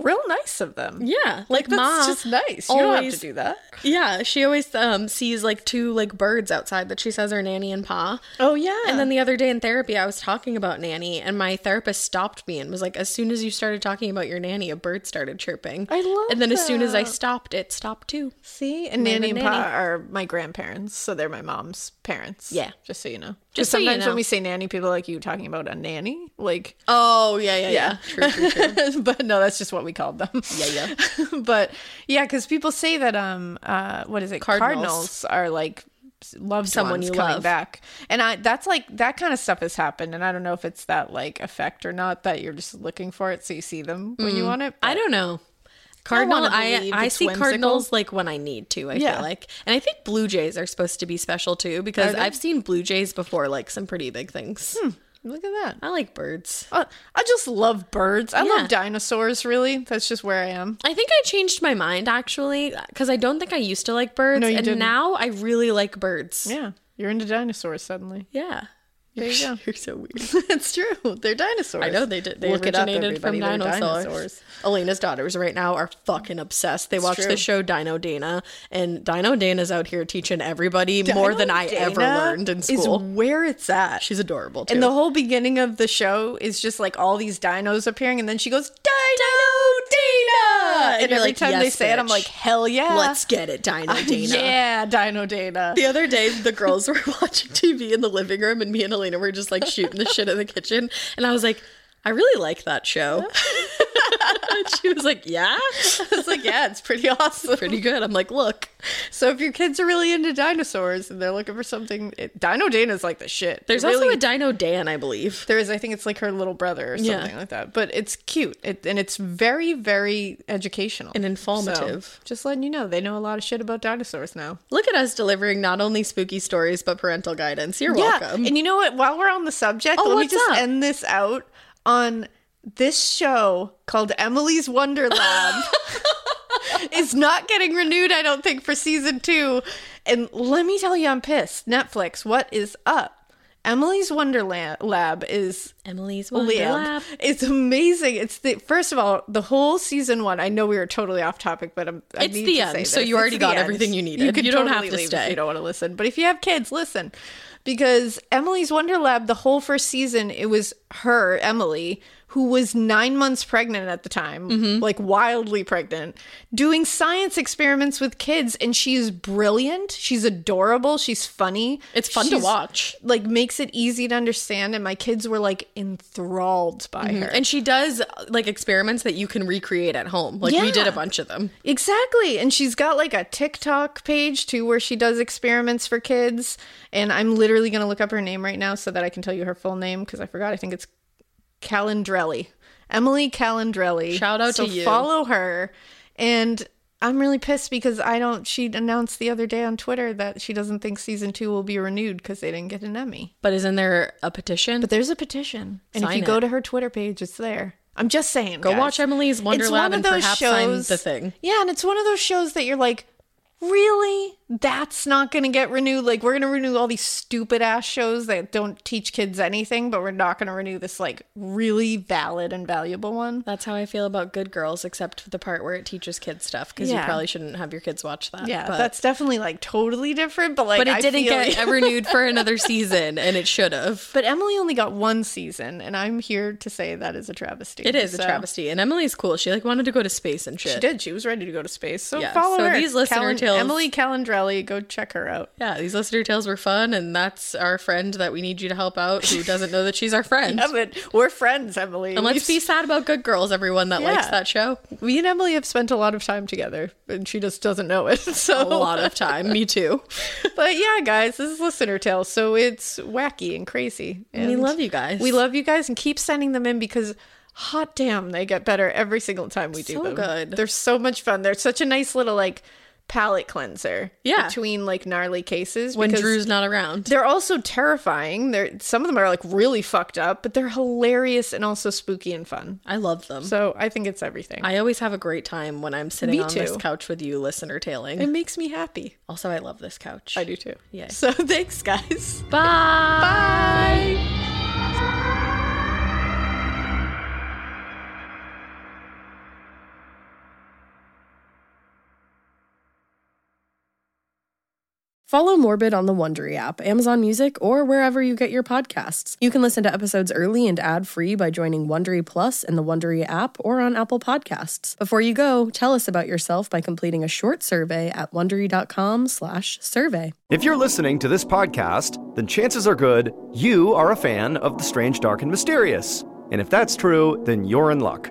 real nice of them. Yeah, like like, that's Ma just nice. You don't have to do that. Yeah, she always um sees like two like birds outside that she says are Nanny and Pa. Oh yeah, And then the other day in therapy, I was talking about nanny, and my therapist stopped me and was like, "As soon as you started talking about your nanny, a bird started chirping." I love And then as soon as I stopped, it stopped too. See, and Nana Nanny and Pa Nanny. are my grandparents, so they're my mom's parents. Yeah. just so you know. Just so you sometimes know. when we say nanny, people like you talking about a nanny, like Oh yeah, yeah, yeah, True, true, true. but no, that's just what we called them. Yeah, yeah. but yeah, because people say that um uh what is it Cardinals. cardinals, are like loved Someone you coming love. back, and I that's like that kind of stuff has happened, and I don't know if it's that like effect or not that you're just looking for it so you see them when you want it. Mm. I don't know. Cardinal, wanna I I, see whimsical. cardinals like when I need to. I Yeah. feel like, and I think blue jays are supposed to be special too because I've seen blue jays before, like some pretty big things. Look at that. I like birds. Uh, I just love birds. I Yeah. love dinosaurs. Really, that's just where I am. I think I changed my mind actually because I don't think I used to like birds, No, you and didn't. now I really like birds. Yeah, you're into dinosaurs suddenly. Yeah. There you go. You're so weird. That's true. They're dinosaurs. I know they did. They Look it up, originated from. They're dinosaurs. Elena's daughters right now are fucking obsessed. They watch true. the show Dino Dana, and Dino Dana's out here teaching everybody more than I ever learned in Is school. where it's at. She's adorable too. And the whole beginning of the show is just like all these dinos appearing, and then she goes, Dino Dana! And, And every like, time they "Yes, say it, I'm like, hell yeah. Let's get it, Dino Dana. Yeah, Dino Dana. The other day, the girls were watching TV in the living room, and me and Elena were just like shooting the shit in the kitchen. And I was like, I really like that show. and she was like, Yeah, I was like, yeah, it's pretty awesome. pretty good. I'm like, Look, So if your kids are really into dinosaurs and they're looking for something, it, Dino Dana's like the shit. there's It also a Dino Dan, I believe. There is, I think it's like her little brother or Yeah. something like that. But it's cute, it, and it's very, very educational And informative. So, just letting you know, they know a lot of shit about dinosaurs now. Look at us delivering not only spooky stories but parental guidance. You're Yeah, welcome. and you know what? While we're on the subject, Oh, let me just up? end this out on this show called Emily's Wonder Lab. is not getting renewed, I don't think, for season two. And let me tell you, I'm pissed. Netflix, what is up? Emily's Wonderland Lab is Emily's Wonder Liam. Lab. It's amazing. It's the first of all, the whole season one. I know we were totally off topic, but I'm. I It's the end, so you already It's got everything you needed. You, You don't totally have to leave stay. if you don't want to listen. But if you have kids, listen, because Emily's Wonder Lab, the whole first season, it was her, Emily, who was nine months pregnant at the time, Mm-hmm. like wildly pregnant, doing science experiments with kids, and she is brilliant. She's adorable. She's funny. It's fun to watch. Like makes it easy to understand, and my kids were like enthralled by her. And she does like experiments that you can recreate at home. Like we did a bunch of them. Exactly. And she's got like a TikTok page too where she does experiments for kids. And I'm literally going to look up her name right now so that I can tell you her full name because I forgot. I think it's Calandrelli. Emily Calandrelli. Shout out so to you. Follow her. And I'm really pissed because I don't. She announced the other day on Twitter that she doesn't think season two will be renewed because they didn't get an Emmy. But isn't there a petition? But there's a petition. And if you go to her Twitter page, it's there. I'm just saying. Go guys. watch Emily's Wonder It's Lab one of and those perhaps sign the thing. Yeah, and it's one of those shows that you're like, really? That's not going to get renewed. Like, we're going to renew all these stupid ass shows that don't teach kids anything, but we're not going to renew this, like, really valid and valuable one. That's how I feel about Good Girls, except for the part where it teaches kids stuff, because Yeah. you probably shouldn't have your kids watch that. Yeah, but, that's definitely, like, totally different, but, like, but it I didn't get renewed for another season, and it should have. But Emily only got one season, and I'm here to say that is a travesty. It is a travesty, and Emily's cool. She like wanted to go to space and shit. She did. She was ready to go to space. So Yeah, follow so her. these listener tales- Emily Calandrelli, go check her out. Yeah, these listener tales were fun, and that's our friend that we need you to help out who doesn't know that she's our friend. Yeah, but we're friends, Emily. and let's be sad about Good Girls, everyone that likes that show. Me and Emily have spent a lot of time together, and she just doesn't know it. So A lot of time. Me too. but yeah, guys, this is listener tales, so it's wacky and crazy. And we love you guys. We love you guys, and keep sending them in because. Hot damn, they get better every single time we do So them. good. They're so much fun. They're such a nice little like palate cleanser. Yeah. Between like gnarly cases. when Drew's not around. They're also terrifying. They're some of them are like really fucked up, but they're hilarious and also spooky and fun. I love them. So I think it's everything. I always have a great time when I'm sitting Me on this couch with you, listener tailing. it makes me happy. also, I love this couch. I do too. Yay. So thanks, guys. Bye. Bye. Follow Morbid on the Wondery app, Amazon Music, or wherever you get your podcasts. You can listen to episodes early and ad-free by joining Wondery Plus in the Wondery app or on Apple Podcasts. Before you go, tell us about yourself by completing a short survey at wondery.com/survey. If you're listening to this podcast, then chances are good you are a fan of The Strange, Dark, and Mysterious. And if that's true, then you're in luck.